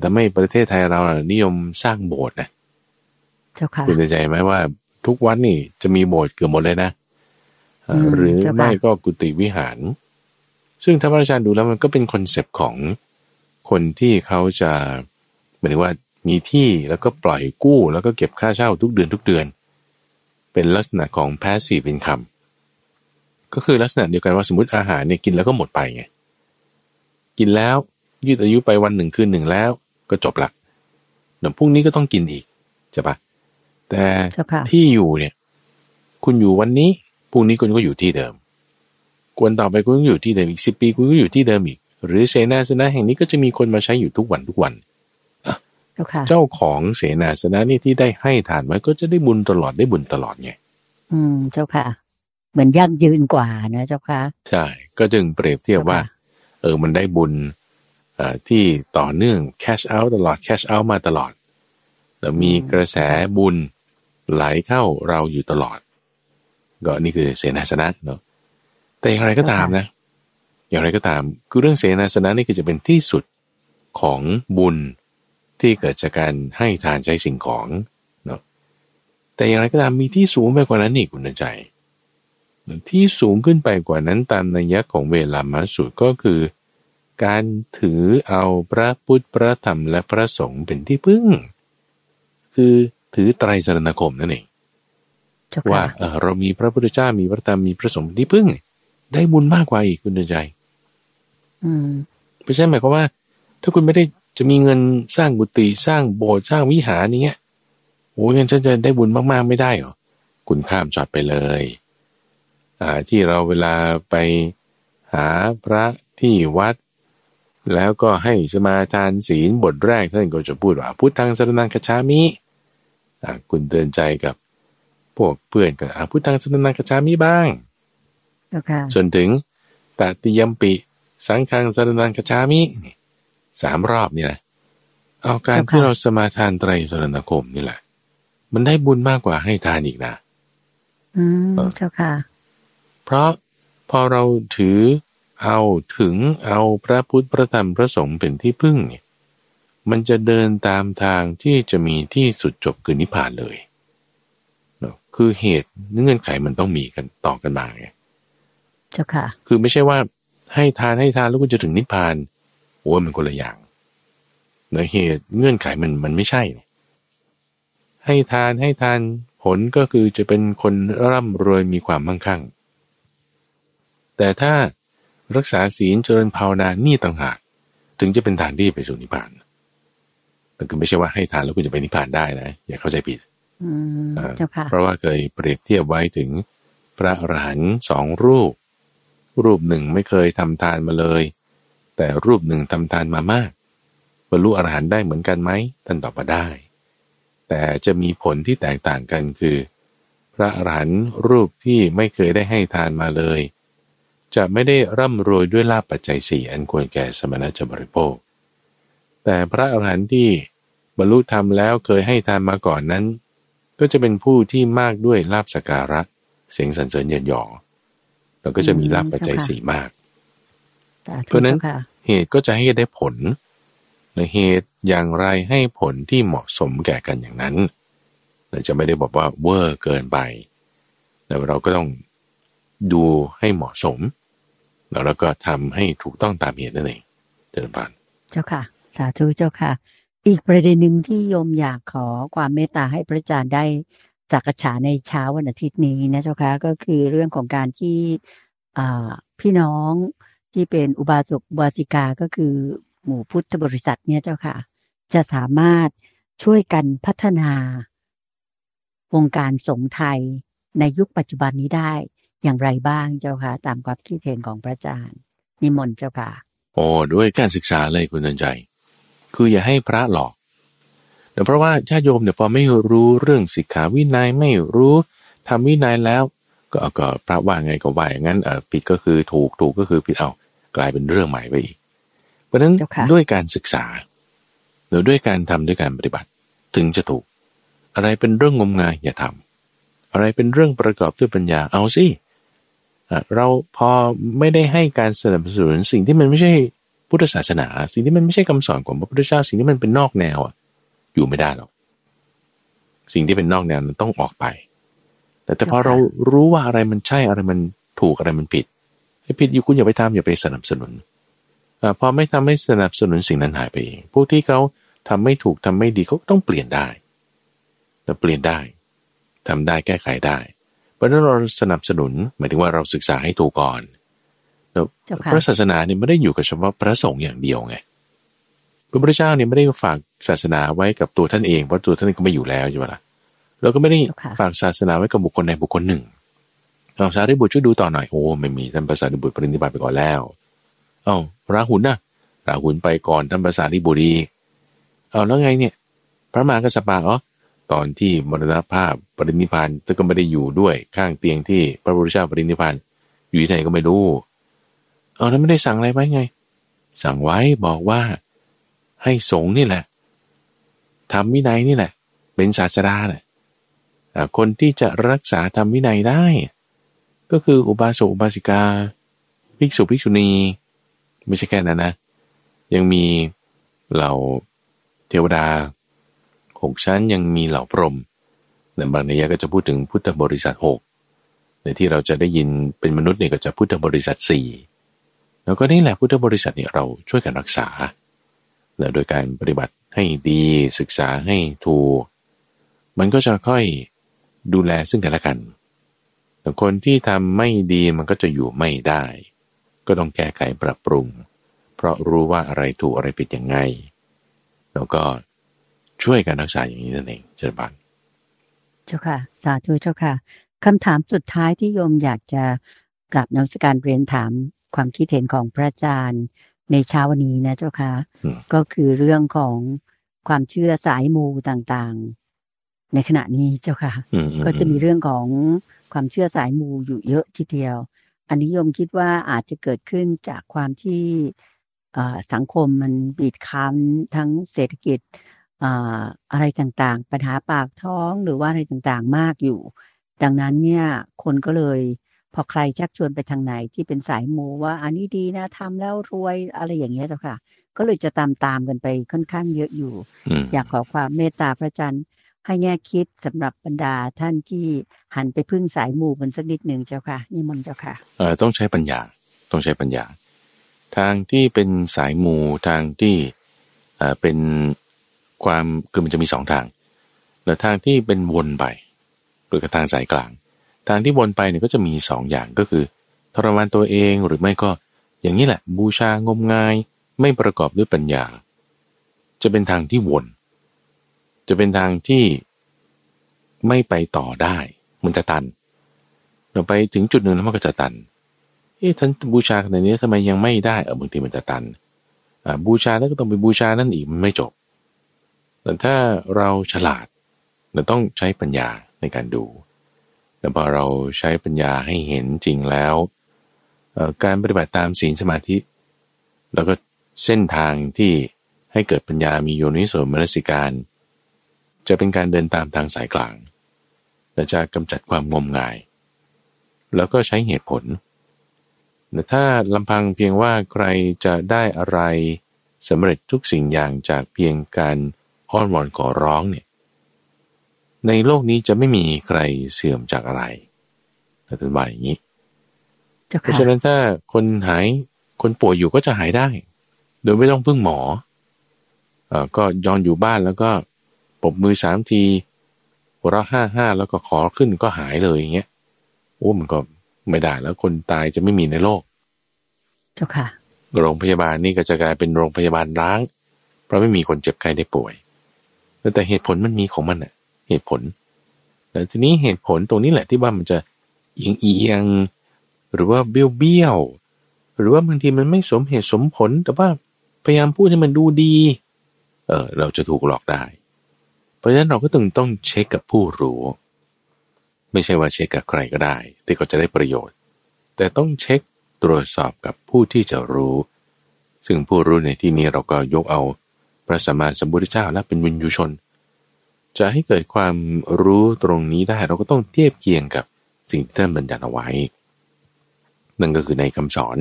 แต่ไม่ประเทศไทยเรานิยมสร้างโบสถ์นะเจ้าค่ะคุณใจไหมว่า ทุกวัดนี่จะมีโบสถ์เกือบหมดเลยนะหรือไม่ก็กุฏิวิหาร ซึ่งถ้าพระอาจารย์ดูแล้วมันก็เป็น concept ของคนที่เขาจะหมายถึงว่ามีที่แล้วก็ปล่อยกู้ แล้วก็เก็บค่าเช่าทุกเดือนทุกเดือน เป็นลักษณะของ passive income ก็คือลักษณะเดียวกันว่าสมมติอาหารเนี่ยกินแล้วก็หมดไปไงกินแล้วยืดอายุไปวันหนึ่งคืนหนึ่งแล้ว ก็จบละเดี๋ยวพรุ่งนี้ก็ต้องกินอีกใช่ปะแต่ที่อยู่เนี่ย คุณอยู่วันนี้พรุ่งนี้คุณก็อยู่ที่เดิมกวนต่อไปคุณก็อยู่ที่เดิมอีกสิบปีคุณก็อยู่ที่เดิมอีก หรือเสนาสนะแห่งนี้ก็จะมีคนมาใช้อยู่ทุกวันทุกวันเจ้าของเสนาสนะนี่ที่ได้ให้ทานไว้ก็จะได้บุญตลอดได้บุญตลอดไงอืมเจ้าค่ะ เหมือนยั่งยืนกว่านะเจ้าค่ะ ใช่ ก็จึงเปรียบเทียบว่า เออมันได้บุญอ่ ที่ต่อเนื่องแคชเอาท์ตลอดแคชเอาท์มาตลอดแล้วมีกระแสบุญไหลเข้าเราอยู่ตลอด ก็นี่คือเสนาสนะเนาะแต่อย่างไรก็ตามนะ อย่างไรก็ตามคือเรื่องเสนาสนะนี่คือจะเป็นที่สุดของบุญที่เกิดจากการให้ทานใช้สิ่งของเนาะแต่อย่างไรก็ตามมีที่สูงไปกว่านั้นอีกคุณใจ ที่สูงขึ้นไปกว่านั้นตามนัยยะของเวลามาสุดก็คือ การถือเอาพระพุทธพระธรรมและพระสงฆ์เป็นที่พึ่ง คือถือไตรสรณคมนั่นเองเจ้าว่าค่ะเออเรามีพระพุทธเจ้ามีพระธรรมมีพระสงฆ์เป็นที่พึ่ง ได้บุญมากกว่าอีกคุณเดินใจอืมเพราะฉะนั้นหมายความว่า ถ้าคุณไม่ได้จะมีเงินสร้างกุฏิสร้างโบสถ์สร้างวิหารอย่างเงี้ยโอ้ยงั้นฉันจะได้บุญมากๆไม่ได้เหรอคุณข้ามจอดไปเลย อ่าที่เราเวลาไปหาพระที่วัด แล้วก็ให้สมาทานศีลบทแรกท่านก็จะพูดว่าพุทธังสรนังคชามิอ่าคุณเตือนใจกับพวกเพื่อนก็อ่าพุทธังสรนังคชามิบ้างเจ้าค่ะจนถึงตติยมปิ สังฆังสรนังคชามินี่สามรอบนี่นะเอาการเจ้าค่ะที่เราสมาทานไตรสรณคมนี่แหละ มันได้บุญมากกว่าให้ทานอีกนะ อืมเออเจ้าค่ะ เพราะพอเราถือ เอาถึงเอาพระพุทธพระธรรมพระสงฆ์เป็นที่พึ่งเนี่ยมันจะเดินตามทางที่จะมีที่สุดจบคือนิพพานเลยเนอะคือเหตุเงื่อนไขมันต้องมีกันต่อกันมาไงเจ้าค่ะ คือไม่ใช่ว่าให้ทานให้ทานแล้วคุณจะถึงนิพพานโอ้ยมันคนละอย่างเนอะเหตุเงื่อนไขมันมันไม่ใช่เนี่ยให้ทานให้ทานผลก็คือจะเป็นคนร่ำรวยมีความมั่งคั่ง แต่ถ้า รักษาศีลเจริญภาวนานี่ต่างหาก ถึงจะเป็นทางที่ไปสู่นิพพานมันคือไม่ใช่ว่าให้ทานแล้วคุณจะไปนิพพานได้นะ อย่าเข้าใจผิดอืมอ่าเจ้าค่ะเพราะว่าเคยเปรียบเทียบไว้ถึงพระอรหันต์สองรูป รูปหนึ่งไม่เคยทำทานมาเลย แต่รูปหนึ่งทำทานมามากบรรลุอรหันต์ได้เหมือนกันไหมท่านตอบว่าได้ แต่จะมีผลที่แตกต่างกันคือ พระอรหันต์รูปที่ไม่เคยได้ให้ทานมาเลย จะไม่ได้ร่ำรวยด้วยลาภปัจจัยสี่อันควรแก่สมณะจะบริโภค แต่พระอรหันต์ที่บรรลุธรรมแล้วเคยให้ทานมาก่อนนั้น ก็จะเป็นผู้ที่มากด้วยลาบสการะ เสียงสรรเสริญเยินยอแล้วก็จะมีลาบปัจจัยอืมสี่มากสาธุเพราะฉะนั้นเจ้าค่ะเหตุก็จะให้ได้ผลในเหตุอย่างไรให้ผลที่เหมาะสมแก่กันอย่างนั้นเราจะไม่ได้บอกว่าเวอร์เกินไปแต่เราก็ต้องดูให้เหมาะสม แล้วเราก็ทำให้ถูกต้องตามเหตุนั่นเองเจริญพรเจ้าค่ะ สาธุเจ้าค่ะ อีกประเด็นหนึ่งที่โยมอยากขอความเมตตาให้พระอาจารย์ได้สักษาในเช้าวันอาทิตย์นี้นะเจ้าค่ะก็คือเรื่องของการที่พี่น้องที่เป็นอุบาสกอุบาสิกาก็คือหมู่พุทธบริษัทเนี่ยเจ้าค่ะ จะสามารถช่วยกันพัฒนาวงการสงฆ์ไทยในยุคปัจจุบันนี้ได้ อย่างไรบ้างเจ้าค่ะ ตามความคิดเห็นของพระอาจารย์ นิมนต์เจ้าค่ะ โอ้ด้วยการศึกษาเลยคุณเตือนใจ คืออย่าให้พระหลอกเดี๋ยวเพราะว่าญาติโยมเนี่ยพอไม่รู้เรื่องสิกขาวินัยไม่รู้ทำวินัยแล้ว ก็เอาก็พระว่าไงก็ว่าอย่างนั้นเออผิดก็คือถูกถูกก็คือผิดเอากลายเป็นเรื่องใหม่ไปอีก เพราะฉะนั้นเจ้าค่ะด้วยการศึกษาหรือด้วยการทำด้วยการปฏิบัติ ถึงจะถูก อะไรเป็นเรื่องงมงายอย่าทำอะไรเป็นเรื่องประกอบด้วยปัญญาเอาสิอะ เราพอไม่ได้ให้การสนับสนุนสิ่งที่มันไม่ใช่พุทธศาสนา สิ่งที่มันไม่ใช่คำสอนของพระพุทธเจ้าสิ่งที่มันเป็นนอกแนวอะ อยู่ไม่ได้หรอกสิ่งที่เป็นนอกแนวนั้นต้องออกไป แต่แต่พอเจ้าค่ะเรารู้ว่าอะไรมันใช่อะไรมันถูกอะไรมันผิดไอ้ผิดอยู่คุณอย่าไปทำอย่าไปสนับสนุนอาพอไม่ทำให้สนับสนุนสิ่งนั้นหายไปเองพวกที่เขาทำไม่ถูกทำไม่ดีเขาก็ต้องเปลี่ยนได้แล้วเปลี่ยนได้ทำได้แก้ไขได้เพ ราะฉะนั้นเราสนับสนุนหมายถึงว่าเราศึกษาให้ถูกก่อนแล้วเจ้าค่ะพระศาสนาเนี่ยไม่ได้อยู่กับเฉพาะพระสงฆ์อย่างเดียวไงพระพุทธเจ้าเนี่ยไม่ได้ฝากศาสนาไว้กับตัวท่านเองเพราะตัวท่านก็ไม่อยู่แล้วใช่ไหมล่ะเราก็ไม่ได้เจ้าค่ะฝากศาสนาไว้กับบุคคลใดบุคคลหนึ่งเอาสารีบุตรช่วยดูต่อหน่อยโอ้ไม่มีท่านภาษารีบุตรปรินิพพานไปก่อนแล้วเอ้าราหุลนะราหุลไปก่อนท่านภาษารีบุตรอีกเอาแล้วไงเนี่ย พระมหากัสสปะอ๋อ ตอนที่มรณภาพปรินิพานท่านก็ไม่ได้อยู่ด้วยข้างเตียงที่พระพุทธเจ้าปรินิพานอยู่ที่ไหนก็ไม่รู้ เอาแล้วไม่ได้สั่งอะไรไว้ไง สั่งไว้บอกว่า ให้สงฆ์นี่แหละทำวินัยนี่แหละ เป็นศาสดาแหละอ่าคนที่จะรักษาทำวินัยได้ ก็คืออุบาสกอุบาสิกา ภิกษุภิกษุณี ไม่ใช่แค่นั้นนะ ยังมีเหล่าเทวดา หกชั้นยังมีเหล่าพรหมในบางนัยยะก็จะพูดถึงพุทธบริษัทหกในที่เราจะได้ยินเป็นมนุษย์เนี่ยก็จะพุทธบริษัทสี่แล้วก็นี่แหละพุทธบริษัทเนี่ยเราช่วยกันรักษาแล้วโดยการปฏิบัติให้ดีศึกษาให้ถูก มันก็จะค่อยดูแลซึ่งกันและกันแต่คนที่ทำไม่ดีมันก็จะอยู่ไม่ได้ ก็ต้องแก้ไขปรับปรุง เพราะรู้ว่าอะไรถูกอะไรผิดยังไง แล้วก็ ช่วยกันรักษาอย่างนี้นั่นเองเจริญบันเจ้าค่ะ สาธุเจ้าค่ะคำถามสุดท้ายที่โยมอยากจะกลับนมัสการเรียนถามความคิดเห็นของพระอาจารย์ในเช้าวันนี้นะเจ้าค่ะ ก็คือเรื่องของความเชื่อสายมูต่างๆ ในขณะนี้เจ้าค่ะ ก็จะมีเรื่องของความเชื่อสายมูอยู่เยอะทีเดียว อันนี้โยมคิดว่าอาจจะเกิดขึ้นจากความที่สังคมมันบีดคั้นทั้งเศรษฐกิจ อะไรต่างๆ ปัญหาปากท้องหรือว่าอะไรต่างๆมากอยู่ ดังนั้นเนี่ยคนก็เลยพอใครชักชวนไปทางไหนที่เป็นสายมูว่าอันนี้ดีนะทำแล้วรวยอะไรอย่างเงี้ยเจ้าค่ะ ก็เลยจะตามตามกันไปค่อนข้างเยอะอยู่ อยากขอความเมตตาพระจันทร์ให้แง่คิดสำหรับบรรดาท่านที่หันไปพึ่งสายมูกันสักนิดหนึ่งเจ้าค่ะนี่มนเจ้าค่ะเออต้องใช้ปัญญาต้องใช้ปัญญา ทางที่เป็นสายมูทางที่อ่าเป็น ความคือมันจะมีสองทางแล้วทางที่เป็นวนไปหรือกระทางสายกลาง ทางที่วนไปเนี่ยก็จะมีสองอย่างก็คือทรมานตัวเองหรือไม่ก็ อย่างนี้แหละ บูชางมงาย ไม่ประกอบด้วยปัญญา จะเป็นทางที่วน จะเป็นทางที่ไม่ไปต่อได้ มันจะตัน เราไปถึงจุดหนึ่งแล้วมันก็จะตันเอ๊ะท่านบูชาขนาดนี้ทำไมยังไม่ได้เออบางทีมันจะตันบูชาแล้วก็ต้องไปบูชานั่นอีกมันไม่จบ แต่ถ้าเราฉลาดเราต้องใช้ปัญญาในการดู แต่พอเราใช้ปัญญาให้เห็นจริงแล้ว การปฏิบัติตามศีลสมาธิ แล้วก็เส้นทางที่ให้เกิดปัญญามีโยนิโสมนสิการ จะเป็นการเดินตามทางสายกลางและจะกำจัดความงมงาย แล้วก็ใช้เหตุผลแต่ถ้าลำพังเพียงว่าใครจะได้อะไรสำเร็จทุกสิ่งอย่างจากเพียงการ อ้อนวอนขอร้องเนี่ยในโลกนี้จะไม่มีใครเสื่อมจากอะไรแต่ท่านว่าอย่างนี้ เพราะฉะนั้นถ้าคนหายคนป่วยอยู่ก็จะหายได้ โดยไม่ต้องพึ่งหมออก็ยอนอยู่บ้านแล้วก็ปบมือสามทีหัวเราะห้าห้าแล้วก็ขอขึ้นก็หายเลยอย่างเงี้ยโอ้มันก็ไม่ได้แล้วคนตายจะไม่มีในโลก เจ้าค่ะ โรงพยาบาลนี่ก็จะกลายเป็นโรงพยาบาลร้าง เพราะไม่มีคนเจ็บไข้ได้ป่วย แต่เหตุผลมันมีของมันอะเหตุผลแต่ทีนี้เหตุผลตรงนี้แหละที่ว่ามันจะเอียงเอียงหรือว่าเบี้ยวเบี้ยวหรือว่าบางทีมันไม่สมเหตุสมผล แต่ว่าพยายามพูดให้มันดูดี เออเราจะถูกหลอกได้ เพราะฉะนั้นเราก็ต้องต้องเช็คกับผู้รู้ ไม่ใช่ว่าเช็คกับใครก็ได้ ที่เขาจะได้ประโยชน์ แต่ต้องเช็คตรวจสอบกับผู้ที่จะรู้ ซึ่งผู้รู้ในที่นี้เราก็ยกเอา พระสัมมาสัมพุทธเจ้าและเป็นวิญญูชน จะให้เกิดความรู้ตรงนี้ได้เราก็ต้องเทียบเคียงกับสิ่งที่ท่านบัญญัติเอาไว้ นั่นก็คือในคำสอน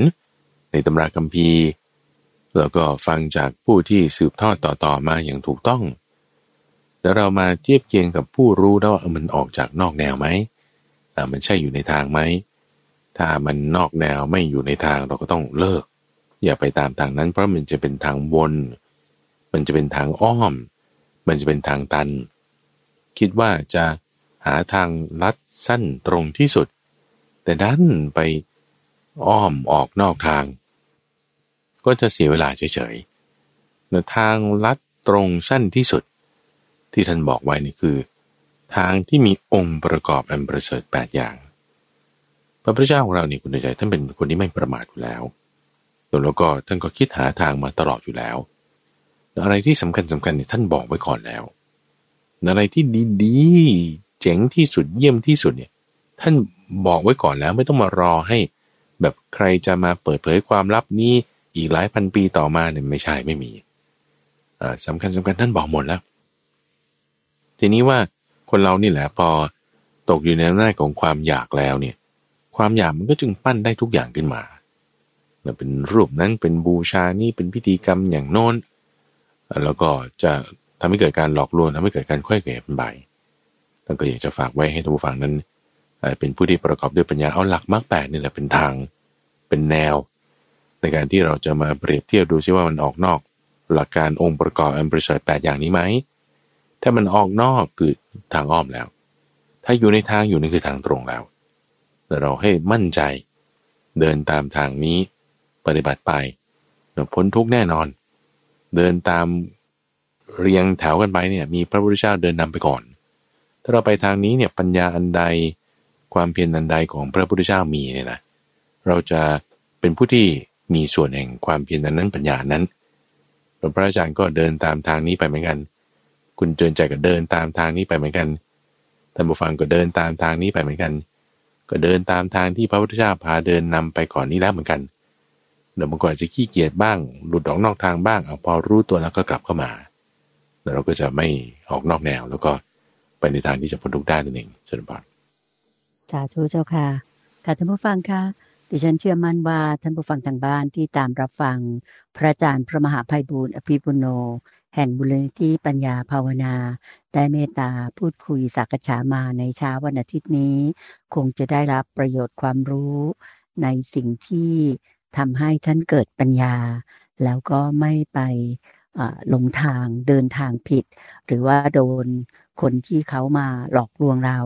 ในตำราคัมภีร์ แล้วก็ฟังจากผู้ที่สืบทอดต่อๆมาอย่างถูกต้อง แล้วเรามาเทียบเคียงกับผู้รู้แล้วว่ามันออกจากนอกแนวไหมมันใช่อยู่ในทางไหม ถ้ามันนอกแนวไม่อยู่ในทางเราก็ต้องเลิก อย่าไปตามทางนั้นเพราะมันจะเป็นทางวน มันจะเป็นทางอ้อม มันจะเป็นทางตัน คิดว่าจะหาทางลัดสั้นตรงที่สุด แต่ดันไปอ้อมออกนอกทาง ก็จะเสียเวลาเฉยๆแต่ทางลัดตรงสั้นที่สุด ที่ท่านบอกไว้นี่คือ ทางที่มีองค์ประกอบอันประเสริฐแปดอย่างพระพุทธเจ้าของเราเนี่ยคุณใจท่านเป็นคนที่ไม่ประมาทอยู่แล้วแล้วก็ท่านก็คิดหาทางมาตลอดอยู่แล้ว อะไรที่สำคัญสำคัญเนี่ยท่านบอกไว้ก่อนแล้ว อะไรที่ดีๆ เจ๋งที่สุดเยี่ยมที่สุดเนี่ย ท่านบอกไว้ก่อนแล้วไม่ต้องมารอให้ แบบใครจะมาเปิดเผยความลับนี้อีกหลายพันปีต่อมาเนี่ยไม่ใช่ไม่มีสำคัญสำคัญท่านบอกหมดแล้ว ทีนี้ว่าคนเรานี่แหละพอตกอยู่ในหน้าของความอยากแล้วเนี่ย ความอยากมันก็จึงปั้นได้ทุกอย่างขึ้นมาเป็นรูปนั้นเป็นบูชานี่เป็นพิธีกรรมอย่างโน้น แล้วก็จะทำให้เกิดการหลอกลวงทำให้เกิดการค่อยเกลี่ยเป็นใบท่านก็อยากจะฝากไว้ให้ท่านผู้ฟังนั้นเป็นผู้ที่ประกอบด้วยปัญญาเอาหลักมรรคแปดนี่แหละเป็นทางเป็นแนว ในการที่เราจะมาเปรียบเทียบดูซิว่ามันออกนอก หลักการองค์ประกอบอันประเสริฐแปดอย่างนี้ไหมถ้ามันออกนอกคือทางอ้อมแล้ว ถ้าอยู่ในทางอยู่นี่คือทางตรงแล้ว แต่เราให้มั่นใจเดินตามทางนี้ปฏิบัติไปเราพ้นทุกแน่นอน เดินตามเรียงแถวกันไปเนี่ย มีพระพุทธเจ้าเดินนำไปก่อน ถ้าเราไปทางนี้เนี่ยปัญญาอันใดความเพียรอันใดของพระพุทธเจ้ามีเนี่ยนะเราจะเป็นผู้ที่มีส่วนแห่งความเพียรนั้นปัญญานั้นพระอาจารย์ก็เดินตามทางนี้ไปเหมือนกัน คุณเจริญใจก็เดินตามทางนี้ไปเหมือนกันท่านผู้ฟังก็เดินตามทางนี้ไปเหมือนกัน ก็เดินตามทางที่พระพุทธเจ้าพาเดินนำไปก่อนนี้แล้วเหมือนกัน เดี๋ยวมันก็อาจจะขี้เกียจบ้าง หลุดออกนอกทางบ้างเอาพอรู้ตัวแล้วก็กลับเข้ามาแล้วเราก็จะไม่ออกนอกแนว แล้วก็ไปในทางที่จะพ้นทุกข์ได้นั่นเองเชิญบานสาธุเจ้าค่ะ ค่ะท่านผู้ฟังค่ะดิฉันเชื่อมั่นว่าท่านผู้ฟังทางบ้านที่ตามรับฟัง พระอาจารย์พระมหาภัยบูรณ์อภิปุโน แห่งบุรณิธิปัญญาภาวนา ได้เมตตาพูดคุยสักษามาในเช้าวันอาทิตย์นี้ คงจะได้รับประโยชน์ความรู้ในสิ่งที่ ทำให้ท่านเกิดปัญญา แล้วก็ไม่ไปหลงทางเดินทางผิด หรือว่าโดนคนที่เขามาหลอกลวงเรา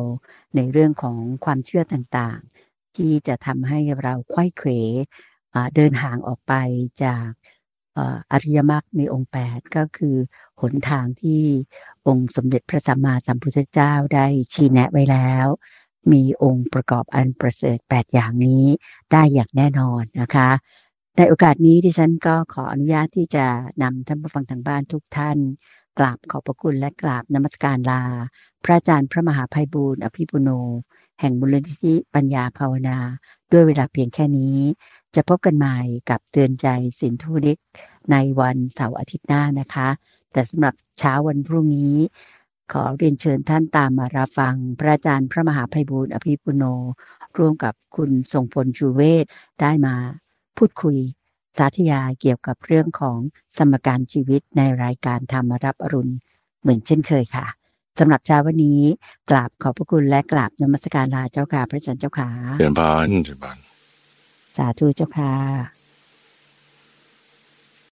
ในเรื่องของความเชื่อต่างๆ ที่จะทำให้เราควยเขวเดินห่างออกไปจากอริยมรรคในองค์ 8 ก็คือหนทางที่องค์สมเด็จพระสัมมาสัมพุทธเจ้าได้ชี้แนะไว้แล้ว มีองค์ประกอบอันประเสริฐ 8 อย่างนี้ได้อย่างแน่นอนนะคะ ในโอกาสนี้ที่ฉันก็ขออนุญาตที่จะนำท่านผู้ฟังทางบ้านทุกท่านกราบขอบพระคุณและกราบนมัสการลา พระอาจารย์พระมหาภัยบูรณ์อภิปุโน แห่งมูลนิธิปัญญาภาวนา ด้วยเวลาเพียงแค่นี้ จะพบกันใหม่กับเตือนใจสินทุนิกในวันเสาร์อาทิตย์หน้านะคะ แต่สำหรับเช้าวันพรุ่งนี้ ขอเรียนเชิญท่านตามมารับฟัง พระอาจารย์พระมหาภัยบูรณ์อภิปุโน ร่วมกับคุณทรงพลชูเวศได้มาพูดคุย สาธยายเกี่ยวกับเรื่องของสมการชีวิตในรายการธรรมรับอรุณ เหมือนเช่นเคยค่ะสำหรับเช้าวันนี้กราบขอบพระคุณและกราบนมัสการลาเจ้าค่ะพระอาจารย์เจ้าค่ะเดินบานเดินบานสาธุเจ้าค่ะ